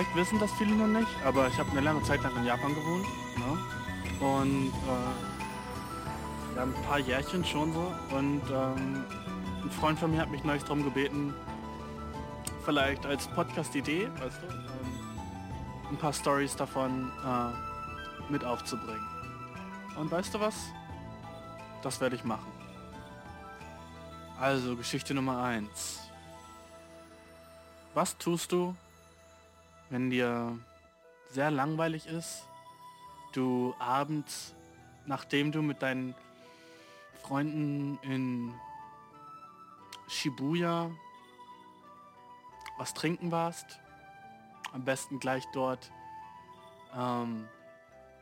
Vielleicht wissen das viele noch nicht, aber ich habe eine lange Zeit lang in Japan gewohnt. Ne? Und äh, ja, ein paar Jährchen schon so. Und ähm, ein Freund von mir hat mich neulich darum gebeten, vielleicht als Podcast-Idee, weißt du, ähm, ein paar Stories davon äh, mit aufzubringen. Und weißt du was? Das werde ich machen. Also, Geschichte Nummer 1. Was tust du, wenn dir sehr langweilig ist, du abends, nachdem du mit deinen Freunden in Shibuya was trinken warst, am besten gleich dort. Ähm,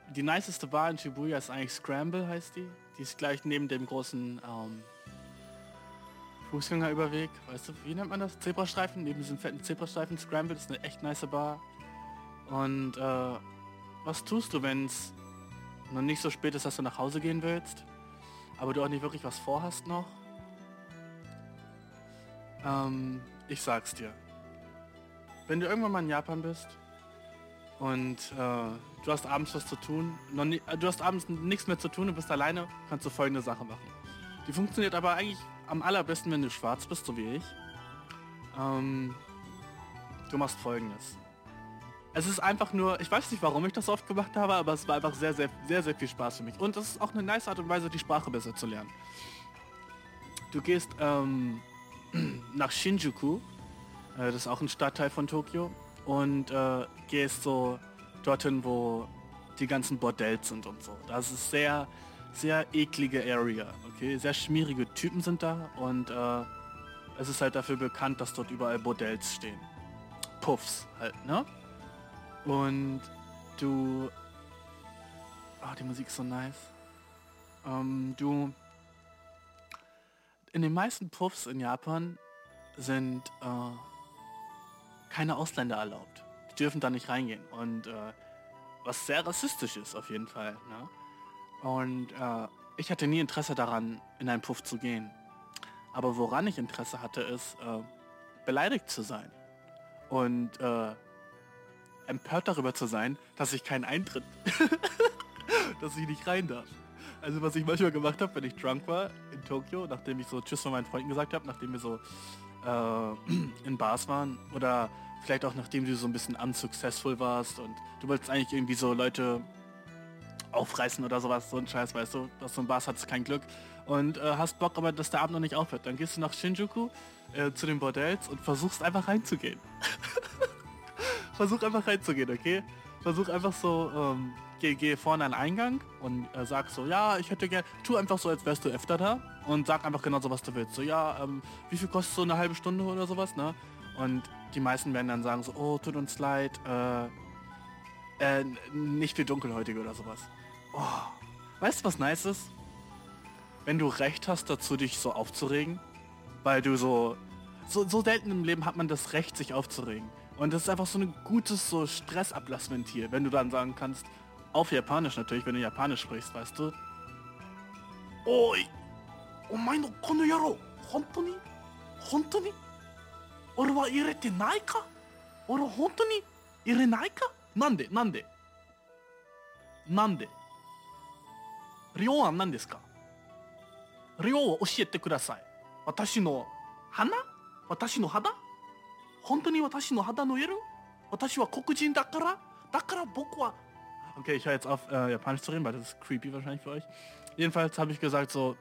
die niceste Bar in Shibuya ist eigentlich Scramble, heißt die. Die ist gleich neben dem großen ähm, Fußgängerüberweg, weißt du, wie nennt man das? Zebrastreifen, neben diesem fetten Zebrastreifen. Scramble ist eine echt nice Bar. Und äh, was tust du, wenn es noch nicht so spät ist, dass du nach Hause gehen willst, aber du auch nicht wirklich was vorhast noch? Ähm, ich sag's dir. Wenn du irgendwann mal in Japan bist und äh, du hast abends was zu tun, noch nie, äh, du hast abends nichts mehr zu tun und bist alleine, kannst du folgende Sache machen. Die funktioniert aber eigentlich am allerbesten, wenn du schwarz bist, so wie ich. Ähm, du machst folgendes. Es ist einfach nur, ich weiß nicht, warum ich das oft gemacht habe, aber es war einfach sehr, sehr, sehr, sehr viel Spaß für mich. Und es ist auch eine nice Art und Weise, die Sprache besser zu lernen. Du gehst ähm, nach Shinjuku, äh, das ist auch ein Stadtteil von Tokio, und äh, gehst so dorthin, wo die ganzen Bordells sind und so. Das ist sehr, sehr eklige Area, okay? Sehr schmierige Typen sind da und äh, es ist halt dafür bekannt, dass dort überall Bordells stehen. Puffs halt, ne? Und du... Ah, oh, die Musik ist so nice. Ähm, du... In den meisten Puffs in Japan sind äh, keine Ausländer erlaubt. Die dürfen da nicht reingehen. Und äh, was sehr rassistisch ist auf jeden Fall. Ne? Und äh, ich hatte nie Interesse daran, in einen Puff zu gehen. Aber woran ich Interesse hatte, ist, äh, beleidigt zu sein. Und äh, empört darüber zu sein, dass ich keinen Eintritt, dass ich nicht rein darf. Also was ich manchmal gemacht habe, wenn ich drunk war in Tokio, nachdem ich so Tschüss von meinen Freunden gesagt habe, nachdem wir so äh, in Bars waren oder vielleicht auch nachdem du so ein bisschen unsuccessful warst und du wolltest eigentlich irgendwie so Leute aufreißen oder sowas, so ein Scheiß, weißt du, dass so ein Bars hat kein Glück und äh, hast Bock, aber dass der Abend noch nicht aufhört. Dann gehst du nach Shinjuku äh, zu den Bordells und versuchst einfach reinzugehen. Versuch einfach reinzugehen, okay? Versuch einfach so, ähm, geh, geh vorne an den Eingang und äh, sag so, ja, ich hätte gerne, tu einfach so, als wärst du öfter da und sag einfach genau so, was du willst. So, ja, ähm, wie viel kostet so eine halbe Stunde oder sowas, ne? Und die meisten werden dann sagen so, oh, tut uns leid, äh, äh, nicht viel dunkelhäutige oder sowas. Oh, weißt du, was nice ist? Wenn du Recht hast, dazu dich so aufzuregen, weil du so, so, so selten im Leben hat man das Recht, sich aufzuregen. Und das ist einfach so ein gutes so Stressablassventil, wenn du dann sagen kannst, auf Japanisch natürlich, wenn du Japanisch sprichst, weißt du. Oi! Oh mein Gott, yaro! Hontoni? Hontoni? Oro wa irete nai ka? Hontoni? Ire nai? Nande, nande? Nande? れないかなんでなんでなんで量は何ですか量を教えてください私の花私の肌本当に私の肌の色私は黒人だからだから僕は Okay, ich höre jetzt auf, äh, Japanisch zu reden, weil das ist creepy wahrscheinlich für euch. Jedenfalls habe ich gesagt so,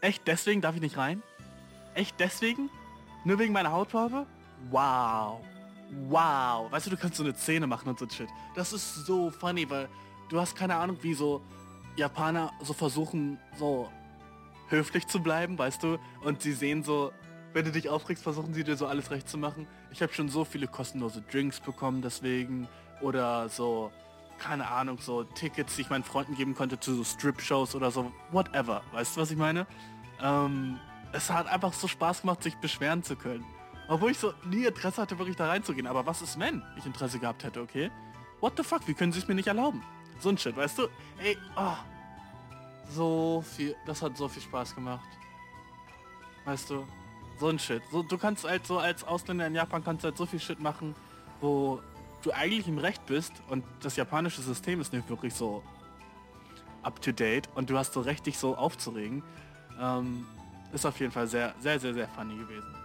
echt deswegen darf ich nicht rein? Echt deswegen? Nur wegen meiner Hautfarbe? Wow. Wow. Weißt du, du kannst so eine Szene machen und so Shit. Das ist so funny, weil du hast keine Ahnung, wie so Japaner so versuchen, so höflich zu bleiben, weißt du? Und sie sehen so, wenn du dich aufregst, versuchen sie dir so alles recht zu machen. Ich habe schon so viele kostenlose Drinks bekommen deswegen. Oder so, keine Ahnung, so Tickets, die ich meinen Freunden geben konnte zu so Strip-Shows oder so. Whatever. Weißt du, was ich meine? Ähm, es hat einfach so Spaß gemacht, sich beschweren zu können. Obwohl ich so nie Interesse hatte, wirklich da reinzugehen. Aber was ist, wenn ich Interesse gehabt hätte, okay? What the fuck, wie können sie es mir nicht erlauben? So ein Shit, weißt du? Ey, oh, so viel, das hat so viel Spaß gemacht. Weißt du? So ein Shit. So, du kannst halt so als Ausländer in Japan kannst halt so viel Shit machen, wo du eigentlich im Recht bist und das japanische System ist nicht wirklich so up to date und du hast so recht, dich so aufzuregen. Ähm, ist auf jeden Fall sehr, sehr, sehr, sehr funny gewesen.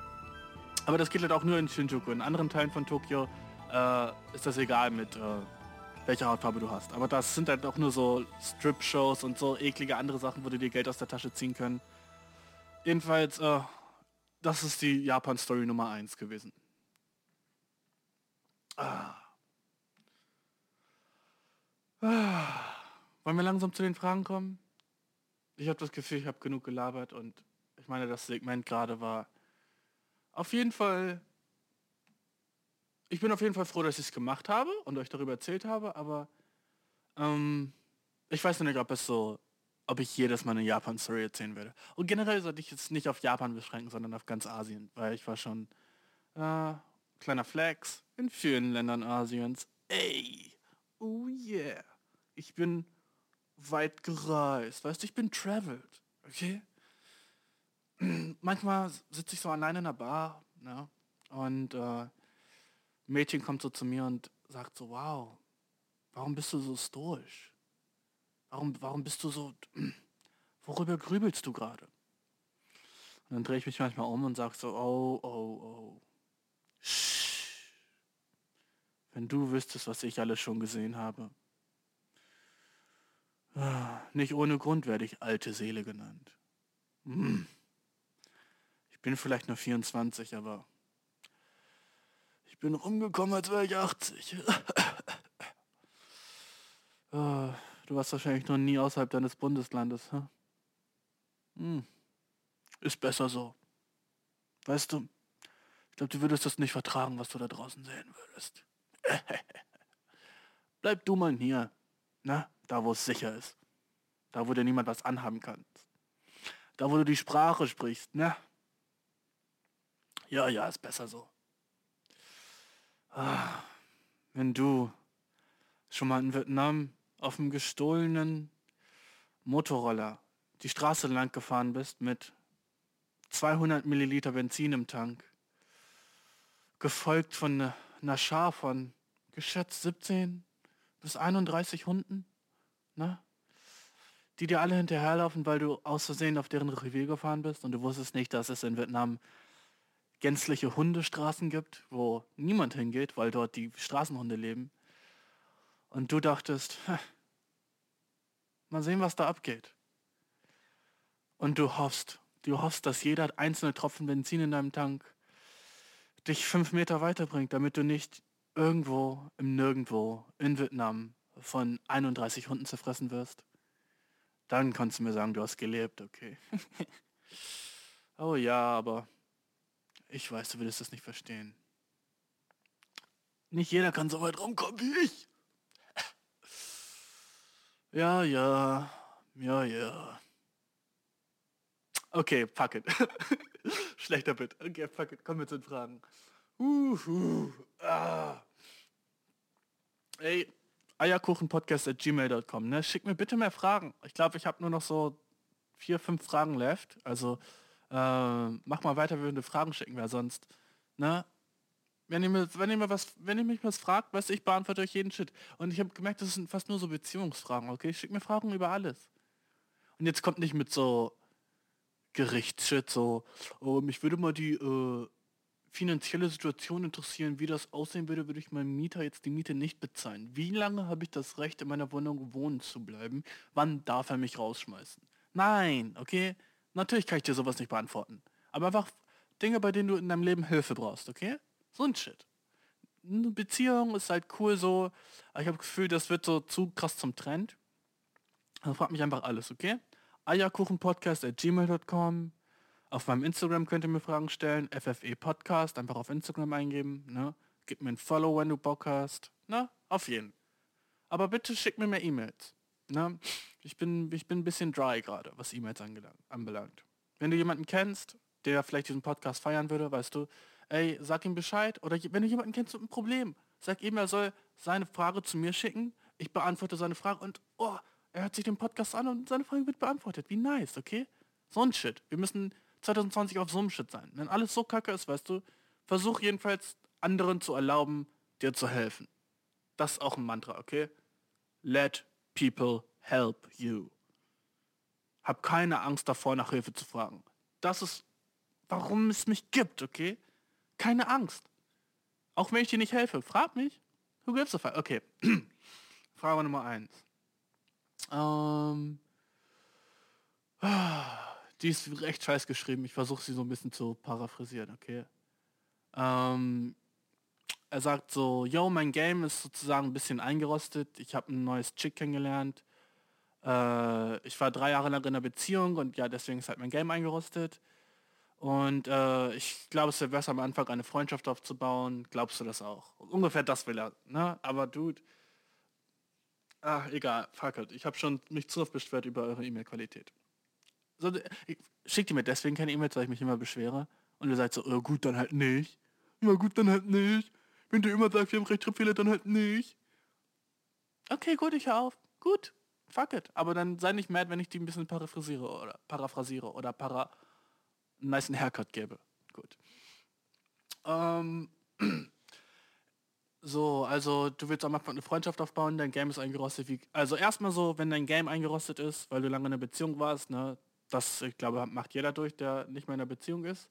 Aber das geht halt auch nur in Shinjuku. In anderen Teilen von Tokio äh, ist das egal mit äh, welcher Hautfarbe du hast. Aber das sind halt auch nur so Strip-Shows und so eklige andere Sachen, wo du dir Geld aus der Tasche ziehen können. Jedenfalls, äh, das ist die Japan-Story Nummer 1 gewesen. Ah. Ah. Wollen wir langsam zu den Fragen kommen? Ich habe das Gefühl, ich habe genug gelabert und ich meine, das Segment gerade war auf jeden Fall... Ich bin auf jeden Fall froh, dass ich es gemacht habe und euch darüber erzählt habe, aber ähm, ich weiß noch nicht, ob es so, ob ich jedes Mal eine Japan-Story erzählen werde. Und generell sollte ich jetzt nicht auf Japan beschränken, sondern auf ganz Asien, weil ich war schon äh, kleiner Flex in vielen Ländern Asiens. Ey, oh yeah, ich bin weit gereist, weißt du, ich bin traveled, okay? manchmal sitze ich so alleine in der Bar ne? und äh, Mädchen kommt so zu mir und sagt so, wow, warum bist du so stoisch? Warum, warum bist du so, worüber grübelst du gerade? Und dann drehe ich mich manchmal um und sage so, oh, oh, oh. Wenn du wüsstest, was ich alles schon gesehen habe. Ah, nicht ohne Grund werde ich alte Seele genannt. Hm. Ich bin vielleicht nur 24, aber bin rumgekommen, als wäre ich 80. Ah, du warst wahrscheinlich noch nie außerhalb deines Bundeslandes. Hm? Hm. Ist besser so. Weißt du, ich glaube, du würdest das nicht vertragen, was du da draußen sehen würdest. Bleib du mal hier, ne? da wo es sicher ist. Da wo dir niemand was anhaben kann. Da wo du die Sprache sprichst, ne? Ja, ja, ist besser so. Ah, wenn du schon mal in Vietnam auf dem gestohlenen Motorroller die Straße lang gefahren bist mit 200 Milliliter Benzin im Tank, gefolgt von ne, einer Schar von geschätzt 17 bis 31 Hunden, ne? die dir alle hinterherlaufen, weil du aus Versehen auf deren Revier gefahren bist und du wusstest nicht, dass es in Vietnam gänzliche Hundestraßen gibt, wo niemand hingeht, weil dort die Straßenhunde leben. Und du dachtest, mal sehen, was da abgeht. Und du hoffst, du hoffst, dass jeder einzelne Tropfen Benzin in deinem Tank dich fünf Meter weiterbringt, damit du nicht irgendwo im Nirgendwo in Vietnam von 31 Hunden zerfressen wirst. Dann kannst du mir sagen, du hast gelebt, okay. oh ja, aber ich weiß, du würdest das nicht verstehen. Nicht jeder kann so weit rumkommen wie ich. Ja, ja, ja, ja. Okay, fuck it. Schlechter Bit. Okay, fuck it. Kommen wir zu den Fragen. Uh, uh, ah. Ey, eierkuchenpodcast at gmail.com, ne? Schick mir bitte mehr Fragen. Ich glaube, ich habe nur noch so vier, fünf Fragen left. Also äh, mach mal weiter, wenn du Fragen schicken, weil sonst, ne? Wenn ihr, mir, wenn, ihr was, wenn ihr mich was fragt, weißt du, ich beantworte euch jeden Shit. Und ich habe gemerkt, das sind fast nur so Beziehungsfragen, okay? Schick mir Fragen über alles. Und jetzt kommt nicht mit so Gerichtsshit, so, oh, mich würde mal die äh, finanzielle Situation interessieren, wie das aussehen würde, würde ich meinem Mieter jetzt die Miete nicht bezahlen. Wie lange habe ich das Recht, in meiner Wohnung wohnen zu bleiben? Wann darf er mich rausschmeißen? Nein, okay? Natürlich kann ich dir sowas nicht beantworten. Aber einfach Dinge, bei denen du in deinem Leben Hilfe brauchst, okay? So ein Shit. Eine Beziehung ist halt cool so, aber ich habe das Gefühl, das wird so zu krass zum Trend. Also frag mich einfach alles, okay? Eierkuchenpodcast at gmail.com. Auf meinem Instagram könnt ihr mir Fragen stellen. FFE Podcast, einfach auf Instagram eingeben. Ne? Gib mir ein Follow, wenn du Bock hast. Ne? Auf jeden. Aber bitte schick mir mehr E-Mails. Ne? Ich, bin, ich bin ein bisschen dry gerade, was E-Mails anbelangt. Wenn du jemanden kennst, der vielleicht diesen Podcast feiern würde, weißt du, ey, sag ihm Bescheid. Oder wenn du jemanden kennst mit einem Problem, sag ihm, er soll seine Frage zu mir schicken. Ich beantworte seine Frage und, oh, er hört sich den Podcast an und seine Frage wird beantwortet. Wie nice, okay? So ein Shit. Wir müssen 2020 auf so einem Shit sein. Wenn alles so kacke ist, weißt du, versuch jedenfalls anderen zu erlauben, dir zu helfen. Das ist auch ein Mantra, okay? Let people help you. Hab keine Angst davor, nach Hilfe zu fragen. Das ist, warum es mich gibt, okay? Keine Angst. Auch wenn ich dir nicht helfe, frag mich. Who gives a fuck? Okay. Frage Nummer eins. Ähm, die ist recht scheiß geschrieben. Ich versuche sie so ein bisschen zu paraphrasieren, okay? Ähm, er sagt so, yo, mein Game ist sozusagen ein bisschen eingerostet. Ich habe ein neues Chick kennengelernt. Äh, ich war drei Jahre lang in einer Beziehung und ja, deswegen ist halt mein Game eingerostet. Und äh, ich glaube, es wäre besser am Anfang eine Freundschaft aufzubauen. Glaubst du das auch? Ungefähr das will er. Ne? Aber dude, ach, egal, fuck it. Ich habe schon mich zu oft beschwert über eure E-Mail-Qualität. So, schickt ihr mir deswegen keine E-Mails, weil ich mich immer beschwere. Und ihr seid so, oh, gut, dann halt nicht. Ja gut, dann halt nicht. Wenn du immer sagst, wir haben Rechtschreibfehler, dann halt nicht. Okay, gut, ich hör auf. Gut, fuck it. Aber dann sei nicht mad, wenn ich die ein bisschen paraphrasiere oder paraphrasiere oder para einen nice Haircut gäbe. Gut. Ähm, so, also du willst am Anfang eine Freundschaft aufbauen, dein Game ist eingerostet. Wie, also erstmal so, wenn dein Game eingerostet ist, weil du lange in einer Beziehung warst, ne, das, ich glaube, macht jeder durch, der nicht mehr in einer Beziehung ist.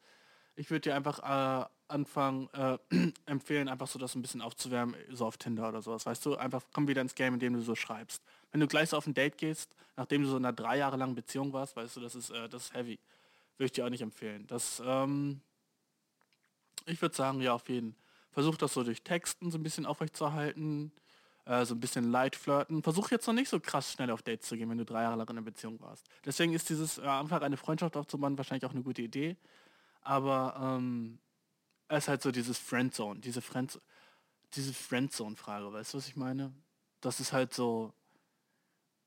Ich würde dir einfach äh, anfangen, äh, empfehlen, einfach so das ein bisschen aufzuwärmen, so auf Tinder oder sowas. Weißt du, einfach komm wieder ins Game, indem du so schreibst. Wenn du gleich so auf ein Date gehst, nachdem du so in einer drei Jahre langen Beziehung warst, weißt du, das ist, äh, das ist heavy. Würde ich dir auch nicht empfehlen. Das, ähm, ich würde sagen, ja, auf jeden Fall. Versuch das so durch Texten so ein bisschen aufrechtzuerhalten, äh, so ein bisschen light flirten. Versuch jetzt noch nicht so krass schnell auf Dates zu gehen, wenn du drei Jahre lang in einer Beziehung warst. Deswegen ist dieses äh, einfach eine Freundschaft aufzubauen wahrscheinlich auch eine gute Idee. Aber ähm, es ist halt so dieses Friendzone, diese Friend, diese Friendzone-Frage, weißt du, was ich meine? Das ist halt so,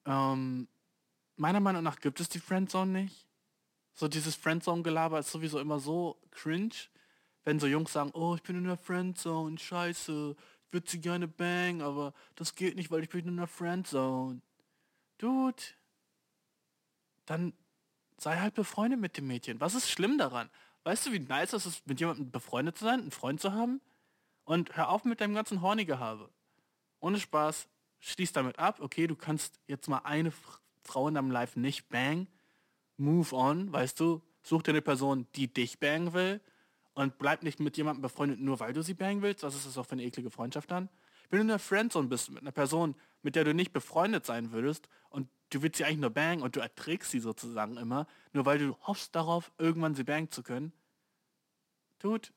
ähm, meiner Meinung nach gibt es die Friendzone nicht. So dieses Friendzone-Gelaber ist sowieso immer so cringe, wenn so Jungs sagen, oh, ich bin in der Friendzone, scheiße, ich würde sie gerne bang, aber das geht nicht, weil ich bin in der Friendzone. Dude, dann sei halt befreundet mit dem Mädchen. Was ist schlimm daran? Weißt du, wie nice es ist, mit jemandem befreundet zu sein, einen Freund zu haben? Und hör auf mit deinem ganzen Hornigehabe. Ohne Spaß, schließ damit ab, okay, du kannst jetzt mal eine Frau in deinem Life nicht bang, move on, weißt du, such dir eine Person, die dich bang will und bleib nicht mit jemandem befreundet, nur weil du sie bang willst. Was ist das auch für eine eklige Freundschaft dann? Wenn du in einer Friendzone bist mit einer Person, mit der du nicht befreundet sein würdest und du willst sie eigentlich nur bang und du erträgst sie sozusagen immer, nur weil du hoffst darauf, irgendwann sie bang zu können, Dude,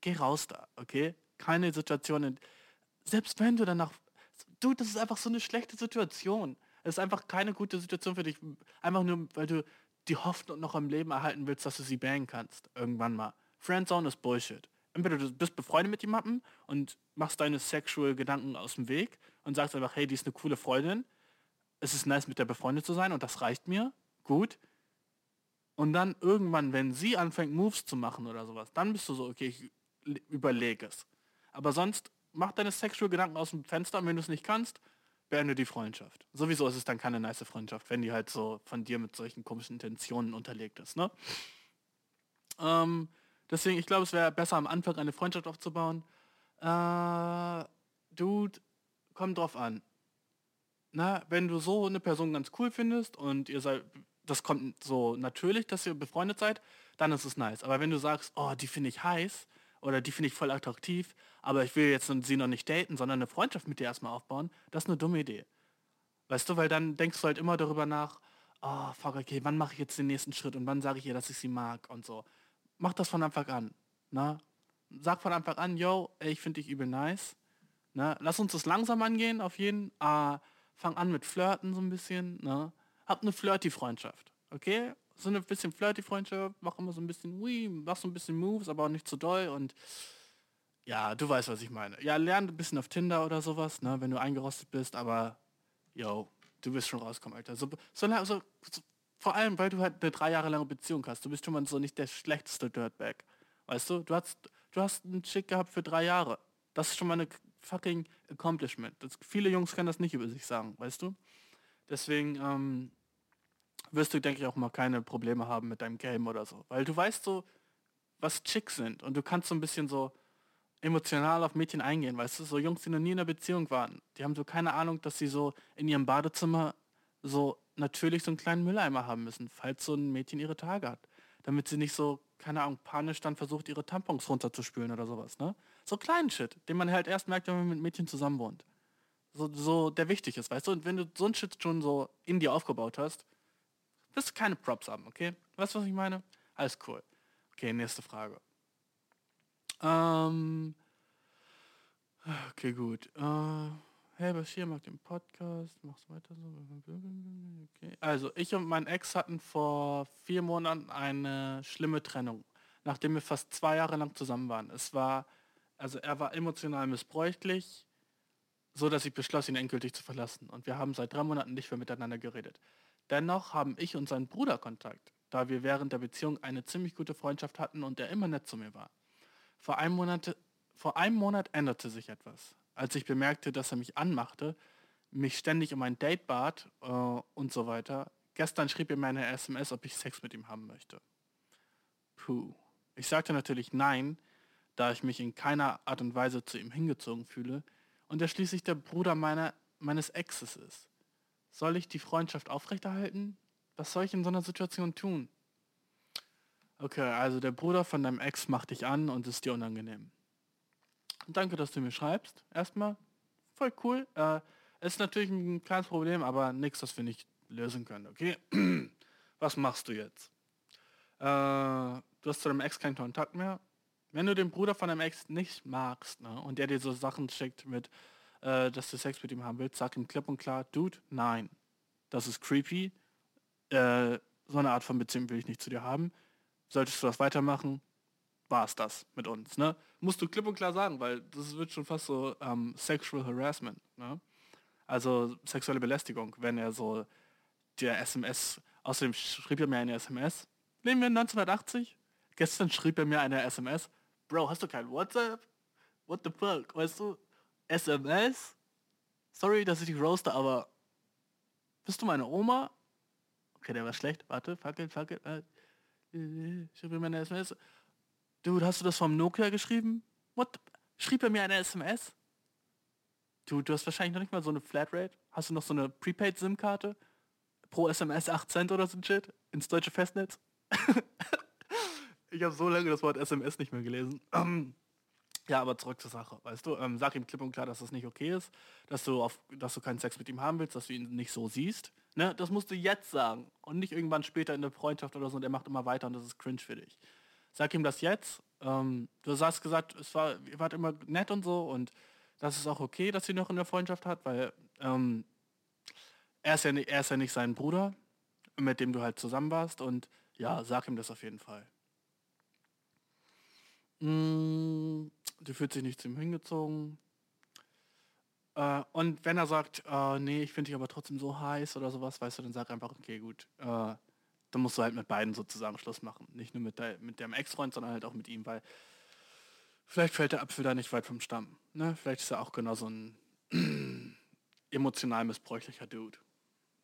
geh raus da, okay? Keine Situation, in, selbst wenn du danach, Dude, das ist einfach so eine schlechte Situation. Es ist einfach keine gute Situation für dich, einfach nur, weil du die Hoffnung noch am Leben erhalten willst, dass du sie bangen kannst. Irgendwann mal. Friendzone ist Bullshit. Entweder du bist befreundet mit jemandem und machst deine sexual Gedanken aus dem Weg und sagst einfach, hey, die ist eine coole Freundin. Es ist nice, mit der befreundet zu sein und das reicht mir. Gut. Und dann irgendwann, wenn sie anfängt, Moves zu machen oder sowas, dann bist du so, okay, ich überleg es. Aber sonst mach deine sexual Gedanken aus dem Fenster und wenn du es nicht kannst, beende die Freundschaft. Sowieso ist es dann keine nice Freundschaft, wenn die halt so von dir mit solchen komischen Intentionen unterlegt ist, ne? Ähm, deswegen, ich glaube, es wäre besser am Anfang eine Freundschaft aufzubauen. Äh, Dude, kommt drauf an. Na, wenn du so eine Person ganz cool findest und ihr seid, das kommt so natürlich, dass ihr befreundet seid, dann ist es nice. Aber wenn du sagst, oh, die finde ich heiß oder die finde ich voll attraktiv, aber ich will jetzt sie noch nicht daten, sondern eine Freundschaft mit dir erstmal aufbauen, das ist eine dumme Idee. Weißt du, weil dann denkst du halt immer darüber nach, oh, fuck, okay, wann mache ich jetzt den nächsten Schritt und wann sage ich ihr, dass ich sie mag und so. Mach das von Anfang an. Na? Sag von Anfang an, yo, ich finde dich übel nice. Na? Lass uns das langsam angehen, auf jeden. Äh, fang an mit Flirten so ein bisschen. Ne? Hab eine Flirty-Freundschaft. Okay? So eine bisschen Flirty-Freundschaft, mach immer so ein bisschen, ui, mach so ein bisschen Moves, aber auch nicht zu doll und ja, du weißt, was ich meine. Ja, lern ein bisschen auf Tinder oder sowas, ne, wenn du eingerostet bist, aber yo, du wirst schon rauskommen, Alter. So, so, so, so, vor allem, weil du halt eine drei Jahre lange Beziehung hast. Du bist schon mal so nicht der schlechteste Dirtbag. Weißt du? Du hast, du hast einen Chick gehabt für drei Jahre. Das ist schon mal eine fucking Accomplishment. Das, viele Jungs können das nicht über sich sagen, weißt du? Deswegen ähm, wirst du, denke ich, auch mal keine Probleme haben mit deinem Game oder so. Weil du weißt so, was Chicks sind und du kannst so ein bisschen so emotional auf Mädchen eingehen, weißt du? So Jungs, die noch nie in einer Beziehung waren, die haben so keine Ahnung, dass sie so in ihrem Badezimmer so natürlich so einen kleinen Mülleimer haben müssen, falls so ein Mädchen ihre Tage hat. Damit sie nicht so, keine Ahnung, panisch dann versucht, ihre Tampons runterzuspülen oder sowas, ne? So kleinen Shit, den man halt erst merkt, wenn man mit Mädchen zusammen wohnt. So, so der wichtig ist, weißt du? Und wenn du so ein Shit schon so in dir aufgebaut hast, wirst du keine Props haben, okay? Weißt du, was ich meine? Alles cool. Okay, nächste Frage. Ähm. Okay, gut. Äh, hey, Bashir mag den Podcast, mach's weiter so. Okay. Also, ich und mein Ex hatten vor vier Monaten eine schlimme Trennung, nachdem wir fast zwei Jahre lang zusammen waren. Es war also er war emotional missbräuchlich, so dass ich beschloss, ihn endgültig zu verlassen. Und wir haben seit drei Monaten nicht mehr miteinander geredet. Dennoch haben ich und sein Bruder Kontakt, da wir während der Beziehung eine ziemlich gute Freundschaft hatten und er immer nett zu mir war. Vor einem Monat, vor einem Monat änderte sich etwas, als ich bemerkte, dass er mich anmachte, mich ständig um ein Date bat äh, und so weiter. Gestern schrieb er mir eine SMS, ob ich Sex mit ihm haben möchte. Puh. Ich sagte natürlich nein, da ich mich in keiner Art und Weise zu ihm hingezogen fühle und er schließlich der Bruder meiner, meines Exes ist. Soll ich die Freundschaft aufrechterhalten? Was soll ich in so einer Situation tun? Okay, also der Bruder von deinem Ex macht dich an und ist dir unangenehm. Danke, dass du mir schreibst. Erstmal, voll cool. Äh, ist natürlich ein kleines Problem, aber nichts, das wir nicht lösen können, okay? Was machst du jetzt? Äh, du hast zu deinem Ex keinen Kontakt mehr wenn du den Bruder von deinem Ex nicht magst ne, und der dir so Sachen schickt mit, äh, dass du Sex mit ihm haben willst, sag ihm klipp und klar, Dude, nein. Das ist creepy. Äh, so eine Art von Beziehung will ich nicht zu dir haben. Solltest du das weitermachen, war es das mit uns. Ne? Musst du klipp und klar sagen, weil das wird schon fast so ähm, Sexual Harassment. Ne? Also sexuelle Belästigung, wenn er so der SMS, außerdem schrieb er mir eine SMS, nehmen wir 1980, gestern schrieb er mir eine SMS, Bro, hast du kein WhatsApp? What the fuck? Weißt du? SMS? Sorry, dass ich dich roaste, aber bist du meine Oma? Okay, der war schlecht. Warte, fackel, fackel. Äh, schrieb mir eine SMS. Dude, hast du das vom Nokia geschrieben? What? Schrieb er mir eine SMS? Du, du hast wahrscheinlich noch nicht mal so eine Flatrate. Hast du noch so eine Prepaid-SIM-Karte? Pro SMS 8 Cent oder so ein Shit? Ins deutsche Festnetz? Ich habe so lange das Wort SMS nicht mehr gelesen. Ähm, ja, aber zurück zur Sache, weißt du, ähm, sag ihm klipp und klar, dass das nicht okay ist, dass du, auf, dass du keinen Sex mit ihm haben willst, dass du ihn nicht so siehst. Ne? Das musst du jetzt sagen und nicht irgendwann später in der Freundschaft oder so und er macht immer weiter und das ist cringe für dich. Sag ihm das jetzt. Ähm, du hast gesagt, es war, ihr wart immer nett und so und das ist auch okay, dass sie noch in der Freundschaft hat, weil ähm, er, ist ja, er ist ja nicht sein Bruder, mit dem du halt zusammen warst und ja, sag ihm das auf jeden Fall. Mm, du fühlt sich nicht zu ihm hingezogen. Äh, und wenn er sagt, äh, nee, ich finde dich aber trotzdem so heiß oder sowas, weißt du, dann sag einfach, okay, gut. Äh, dann musst du halt mit beiden sozusagen Schluss machen. Nicht nur mit, de mit deinem Ex-Freund, sondern halt auch mit ihm, weil Vielleicht fällt der Apfel da nicht weit vom Stamm. Ne? Vielleicht ist er auch genau so ein emotional missbräuchlicher Dude.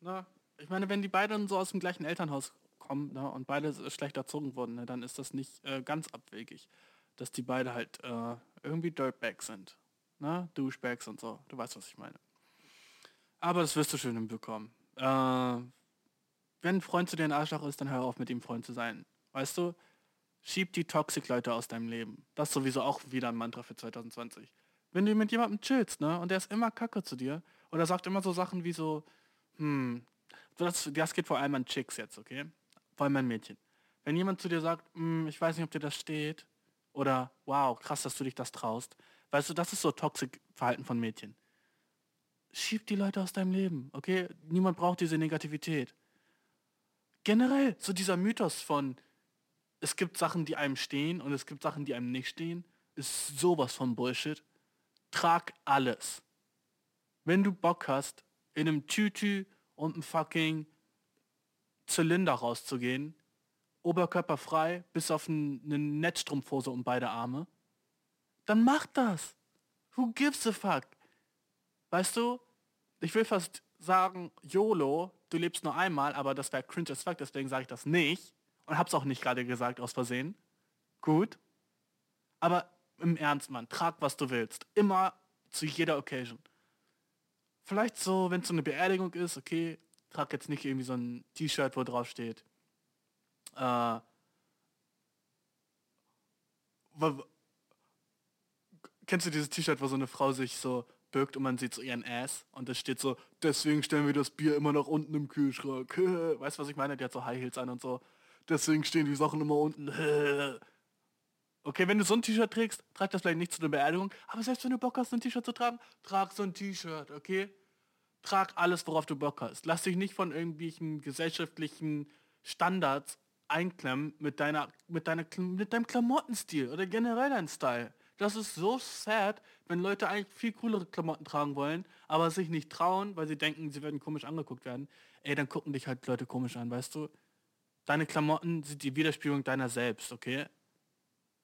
Na, ich meine, wenn die beiden so aus dem gleichen Elternhaus kommen ne, und beide schlecht erzogen wurden, ne, dann ist das nicht äh, ganz abwegig, dass die beide halt äh, irgendwie Dirtbags sind. Ne? Douchebags und so. Du weißt, was ich meine. Aber das wirst du schön hinbekommen. Äh, wenn ein Freund zu dir ein Arschloch ist, dann hör auf mit ihm Freund zu sein. Weißt du? Schieb die Toxic-Leute aus deinem Leben. Das ist sowieso auch wieder ein Mantra für 2020. Wenn du mit jemandem chillst, ne, und der ist immer kacke zu dir, oder sagt immer so Sachen wie so, hm, das, das geht vor allem an Chicks jetzt, okay? Vor allem an Mädchen. Wenn jemand zu dir sagt, hm, ich weiß nicht, ob dir das steht, oder wow, krass, dass du dich das traust, weißt du, das ist so Toxic-Verhalten von Mädchen. Schieb die Leute aus deinem Leben, okay? Niemand braucht diese Negativität. Generell, so dieser Mythos von, es gibt Sachen, die einem stehen und es gibt Sachen, die einem nicht stehen, ist sowas von Bullshit. Trag alles. Wenn du Bock hast, in einem Tütü und einem fucking Zylinder rauszugehen, oberkörperfrei, bis auf ein, eine Netzstrumpfhose um beide Arme, dann mach das. Who gives a fuck? Weißt du, ich will fast sagen, YOLO, du lebst nur einmal, aber das wäre cringe as fuck, deswegen sage ich das nicht. Und hab's auch nicht gerade gesagt aus Versehen. Gut. Aber im Ernst, Mann, trag, was du willst. Immer zu jeder Occasion. Vielleicht so, wenn es so eine Beerdigung ist, okay, trag jetzt nicht irgendwie so ein T-Shirt, wo drauf steht. Äh, kennst du dieses T-Shirt, wo so eine Frau sich so birgt und man sieht so ihren Ass und es steht so, deswegen stellen wir das Bier immer noch unten im Kühlschrank. weißt du, was ich meine? Die hat so High Heels an und so deswegen stehen die Sachen immer unten. Okay, wenn du so ein T-Shirt trägst, trag das vielleicht nicht zu einer Beerdigung, aber selbst wenn du Bock hast, ein T-Shirt zu tragen, trag so ein T-Shirt, okay? Trag alles, worauf du Bock hast. Lass dich nicht von irgendwelchen gesellschaftlichen Standards einklemmen mit deiner, mit deiner, mit deinem Klamottenstil oder generell dein Style. Das ist so sad, wenn Leute eigentlich viel coolere Klamotten tragen wollen, aber sich nicht trauen, weil sie denken, sie werden komisch angeguckt werden. Ey, dann gucken dich halt Leute komisch an, weißt du? Deine Klamotten sind die Widerspiegelung deiner selbst, okay?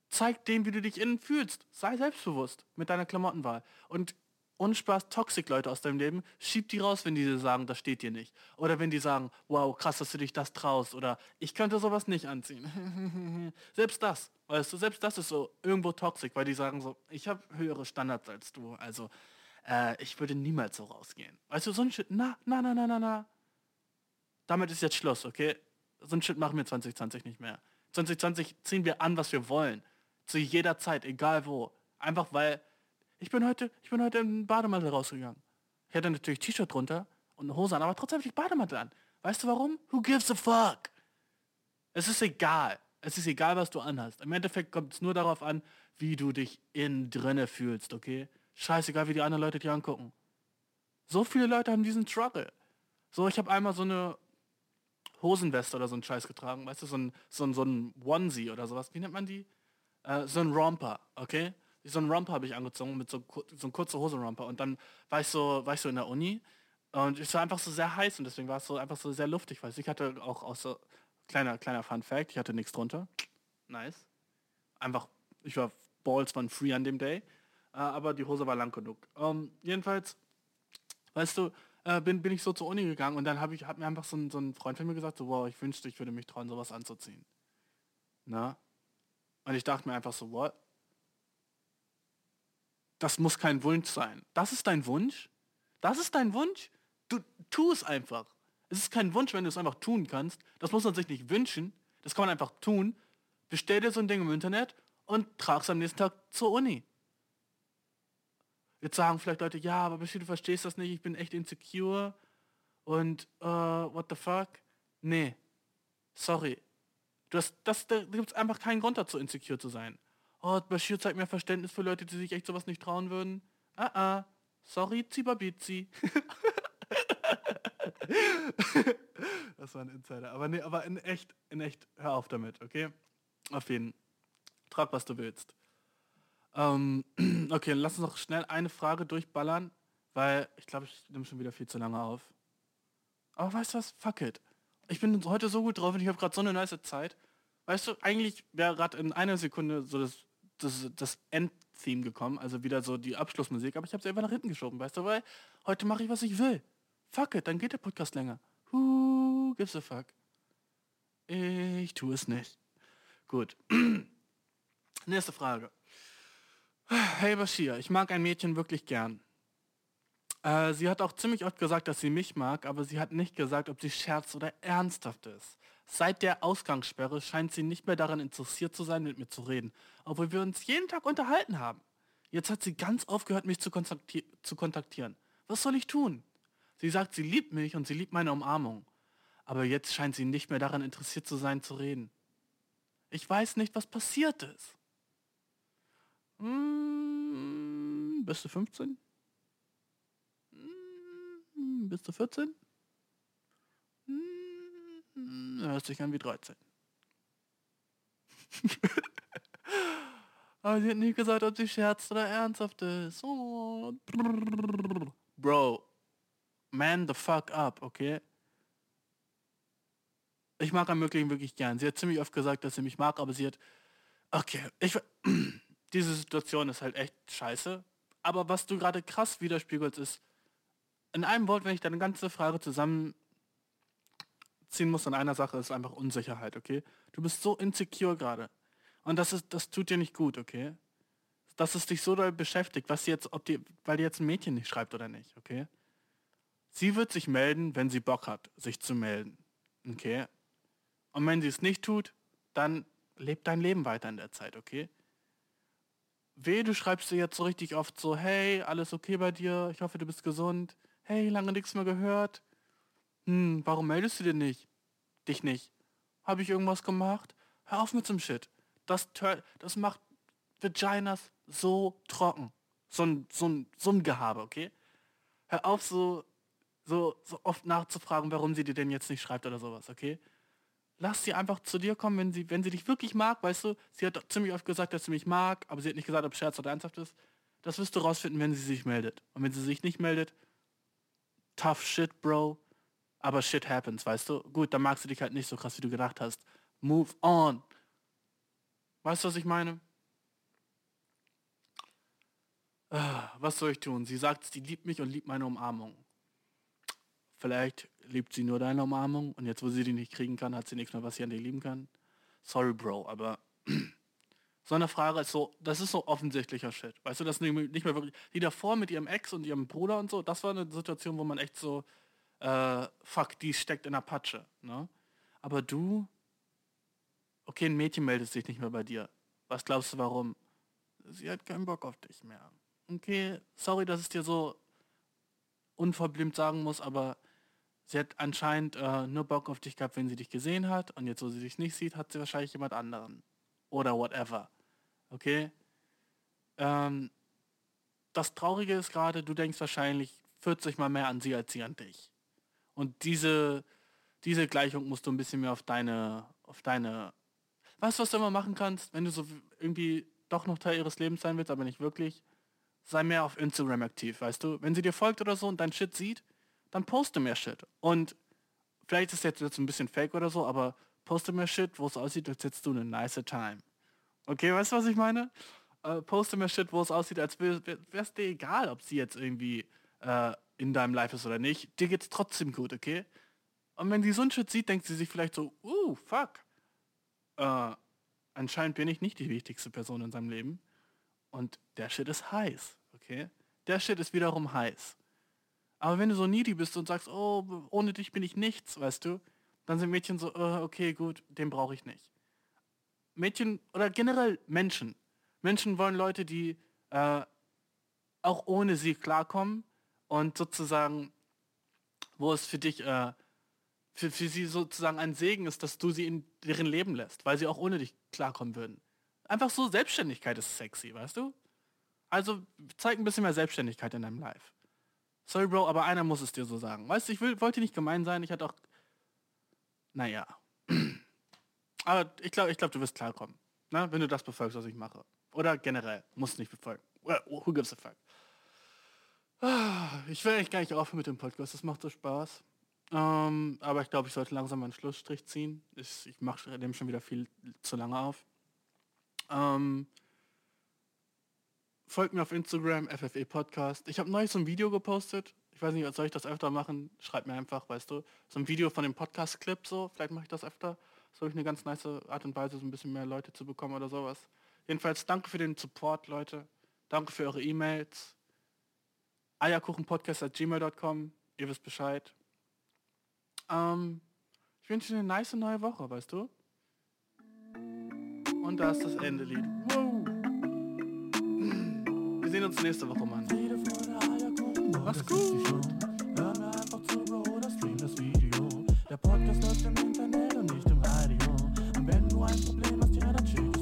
Zeig dem, wie du dich innen fühlst. Sei selbstbewusst mit deiner Klamottenwahl. Und Unspaß, Toxic Leute aus deinem Leben, schieb die raus, wenn die dir sagen, das steht dir nicht. Oder wenn die sagen, wow, krass, dass du dich das traust. Oder ich könnte sowas nicht anziehen. selbst das, weißt du, selbst das ist so irgendwo toxic, weil die sagen so, ich habe höhere Standards als du. Also äh, ich würde niemals so rausgehen. Weißt du, so ein Shit, na, na, na, na, na, na. Damit ist jetzt Schluss, okay? so ein Shit machen wir 2020 nicht mehr. 2020 ziehen wir an, was wir wollen. Zu jeder Zeit, egal wo. Einfach weil ich bin heute, ich bin heute im Bademantel rausgegangen. Ich hatte natürlich T-Shirt drunter und eine Hose an, aber trotzdem habe ich Bademantel an. Weißt du warum? Who gives a fuck? Es ist egal. Es ist egal, was du anhast. Im Endeffekt kommt es nur darauf an, wie du dich innen drinne fühlst, okay? Scheißegal, wie die anderen Leute dich angucken. So viele Leute haben diesen Struggle. So, ich habe einmal so eine Hosenweste oder so einen Scheiß getragen, weißt du, so ein, so ein, so ein Onesie oder sowas. Wie nennt man die? Äh, so ein Romper, okay? So ein Romper habe ich angezogen mit so, so einem kurzen Hosenromper. Und dann war ich so, war ich so in der Uni und ich war einfach so sehr heiß und deswegen war es so einfach so sehr luftig, weil ich hatte auch, auch so, kleiner, kleiner Fun Fact, ich hatte nichts drunter. Nice. Einfach, ich war Balls waren free an dem Day, äh, aber die Hose war lang genug. Um, ähm, jedenfalls, weißt du, äh, bin, bin ich so zur Uni gegangen und dann habe ich, hat mir einfach so ein, so ein Freund von mir gesagt, so, wow, ich wünschte, ich würde mich trauen, sowas anzuziehen. Na? Und ich dachte mir einfach so, what? Das muss kein Wunsch sein. Das ist dein Wunsch? Das ist dein Wunsch? Du tu es einfach. Es ist kein Wunsch, wenn du es einfach tun kannst. Das muss man sich nicht wünschen. Das kann man einfach tun. Bestell dir so ein Ding im Internet und trag es am nächsten Tag zur Uni. Jetzt sagen vielleicht Leute, ja, aber du verstehst das nicht, ich bin echt insecure und uh, what the fuck? Nee, sorry. Du hast, das, da gibt es einfach keinen Grund dazu, insecure zu sein. Oh, Bashir zeigt mir Verständnis für Leute, die sich echt sowas nicht trauen würden. Ah, ah. Sorry, Zibabizi. das war ein Insider. Aber nee, aber in echt, in echt, hör auf damit, okay? Auf jeden. Trag, was du willst. Ähm, okay, lass uns noch schnell eine Frage durchballern, weil ich glaube, ich nehme schon wieder viel zu lange auf. Aber weißt du was? Fuck it. Ich bin heute so gut drauf und ich habe gerade so eine nice Zeit. Weißt du, eigentlich wäre gerade in einer Sekunde so das, das, das Endtheme gekommen, also wieder so die Abschlussmusik, aber ich habe sie einfach nach hinten geschoben, weißt du, weil heute mache ich, was ich will. Fuck it, dann geht der Podcast länger. Who gives a fuck? Ich tue es nicht. Gut. Nächste Frage. Hey Bashir, ich mag ein Mädchen wirklich gern. Äh, sie hat auch ziemlich oft gesagt, dass sie mich mag, aber sie hat nicht gesagt, ob sie scherz oder ernsthaft ist. Seit der Ausgangssperre scheint sie nicht mehr daran interessiert zu sein, mit mir zu reden, obwohl wir uns jeden Tag unterhalten haben. Jetzt hat sie ganz aufgehört, mich zu, kontakti zu kontaktieren. Was soll ich tun? Sie sagt, sie liebt mich und sie liebt meine Umarmung. Aber jetzt scheint sie nicht mehr daran interessiert zu sein, zu reden. Ich weiß nicht, was passiert ist. Hm, bist du 15? Hm, bist du 14? Hm, hört sich an wie 13. Aber sie hat nie gesagt, ob sie scherzt oder ernsthaft ist. Oh. Bro, man the fuck up, okay? Ich mag am Möglichen wirklich gern. Sie hat ziemlich oft gesagt, dass sie mich mag, aber sie hat... Okay, ich... Diese Situation ist halt echt scheiße. Aber was du gerade krass widerspiegelst, ist... In einem Wort, wenn ich deine ganze Frage zusammenziehen muss an einer Sache, ist einfach Unsicherheit, okay? Du bist so insecure gerade. Und das ist, das tut dir nicht gut, okay? Dass es dich so doll beschäftigt, was jetzt, ob die, weil die jetzt ein Mädchen nicht schreibt oder nicht, okay? Sie wird sich melden, wenn sie Bock hat, sich zu melden. Okay? Und wenn sie es nicht tut, dann lebt dein Leben weiter in der Zeit, okay? Weh, du schreibst dir jetzt so richtig oft so, hey, alles okay bei dir, ich hoffe, du bist gesund. Hey, lange nichts mehr gehört. Hm, warum meldest du dir nicht? Dich nicht. Habe ich irgendwas gemacht? Hör auf mit zum Shit. Das, das macht Vaginas so trocken. So ein, so ein, so ein Gehabe, okay? Hör auf so, so, so oft nachzufragen, warum sie dir denn jetzt nicht schreibt oder sowas, okay? lass sie einfach zu dir kommen, wenn sie, wenn sie dich wirklich mag, weißt du, sie hat ziemlich oft gesagt, dass sie mich mag, aber sie hat nicht gesagt, ob Scherz oder ernsthaft ist. Das wirst du rausfinden, wenn sie sich meldet. Und wenn sie sich nicht meldet, tough shit, Bro. Aber shit happens, weißt du? Gut, dann magst du dich halt nicht so krass, wie du gedacht hast. Move on. Weißt du, was ich meine? Ah, was soll ich tun? Sie sagt, sie liebt mich und liebt meine Umarmung. Vielleicht liebt sie nur deine Umarmung und jetzt, wo sie die nicht kriegen kann, hat sie nichts mehr, was sie an dir lieben kann. Sorry, Bro, aber so eine Frage ist so, das ist so offensichtlicher Shit. Weißt du, das nicht mehr wirklich. Die davor mit ihrem Ex und ihrem Bruder und so, das war eine Situation, wo man echt so, äh, fuck, die steckt in der Patsche. Ne? Aber du, okay, ein Mädchen meldet sich nicht mehr bei dir. Was glaubst du, warum? Sie hat keinen Bock auf dich mehr. Okay, sorry, dass es dir so unverblümt sagen muss, aber sie hat anscheinend äh, nur Bock auf dich gehabt, wenn sie dich gesehen hat. Und jetzt, wo sie dich nicht sieht, hat sie wahrscheinlich jemand anderen. Oder whatever. Okay? Ähm, das Traurige ist gerade, du denkst wahrscheinlich 40 mal mehr an sie als sie an dich. Und diese, diese Gleichung musst du ein bisschen mehr auf deine, auf deine, weißt du, was du immer machen kannst, wenn du so irgendwie doch noch Teil ihres Lebens sein willst, aber nicht wirklich, sei mehr auf Instagram aktiv, weißt du? Wenn sie dir folgt oder so und dein Shit sieht, dann poste mehr Shit. Und vielleicht ist jetzt, jetzt ein bisschen fake oder so, aber poste mehr Shit, wo es aussieht, als hättest du eine nice time. Okay, weißt du, was ich meine? Äh, poste mehr Shit, wo es aussieht, als wäre es dir egal, ob sie jetzt irgendwie äh, in deinem Life ist oder nicht. Dir geht's trotzdem gut, okay? Und wenn sie so ein Shit sieht, denkt sie sich vielleicht so, uh, fuck. Äh, anscheinend bin ich nicht die wichtigste Person in seinem Leben. Und der Shit ist heiß, okay? Der Shit ist wiederum heiß. Aber wenn du so needy bist und sagst, oh, ohne dich bin ich nichts, weißt du, dann sind Mädchen so, oh, okay, gut, den brauche ich nicht. Mädchen oder generell Menschen. Menschen wollen Leute, die äh, auch ohne sie klarkommen und sozusagen, wo es für dich, äh, für, für sie sozusagen ein Segen ist, dass du sie in deren Leben lässt, weil sie auch ohne dich klarkommen würden. Einfach so, Selbstständigkeit ist sexy, weißt du? Also zeig ein bisschen mehr Selbstständigkeit in deinem Life. Sorry, Bro, aber einer muss es dir so sagen. Weißt du, ich will, wollte nicht gemein sein. Ich hatte auch... Naja. aber ich glaube, ich glaub, du wirst klarkommen. Ne? Wenn du das befolgst, was ich mache. Oder generell. Musst nicht befolgen. Who gives a fuck? Ich will eigentlich gar nicht aufhören mit dem Podcast. Das macht so Spaß. Ähm, aber ich glaube, ich sollte langsam einen Schlussstrich ziehen. Ich, ich mache dem schon wieder viel zu lange auf. Ähm, Folgt mir auf Instagram, FFE Podcast. Ich habe neulich so ein Video gepostet. Ich weiß nicht, soll ich das öfter machen? Schreibt mir einfach, weißt du. So ein Video von dem Podcast-Clip so. Vielleicht mache ich das öfter. So ich eine ganz nice Art und Weise, so ein bisschen mehr Leute zu bekommen oder sowas. Jedenfalls danke für den Support, Leute. Danke für eure E-Mails eierkuchenpodcast.gmail.com. Ihr wisst Bescheid. Ähm, ich wünsche eine nice neue Woche, weißt du? Und da ist das Endelied. Wow. Wir sehen uns nächste Woche, Mann. Was gut. Hör mir einfach zu, Bro, oder stream das Video. Der Podcast läuft im Internet und nicht im Radio. Und wenn du ein Problem hast, ja, dann schick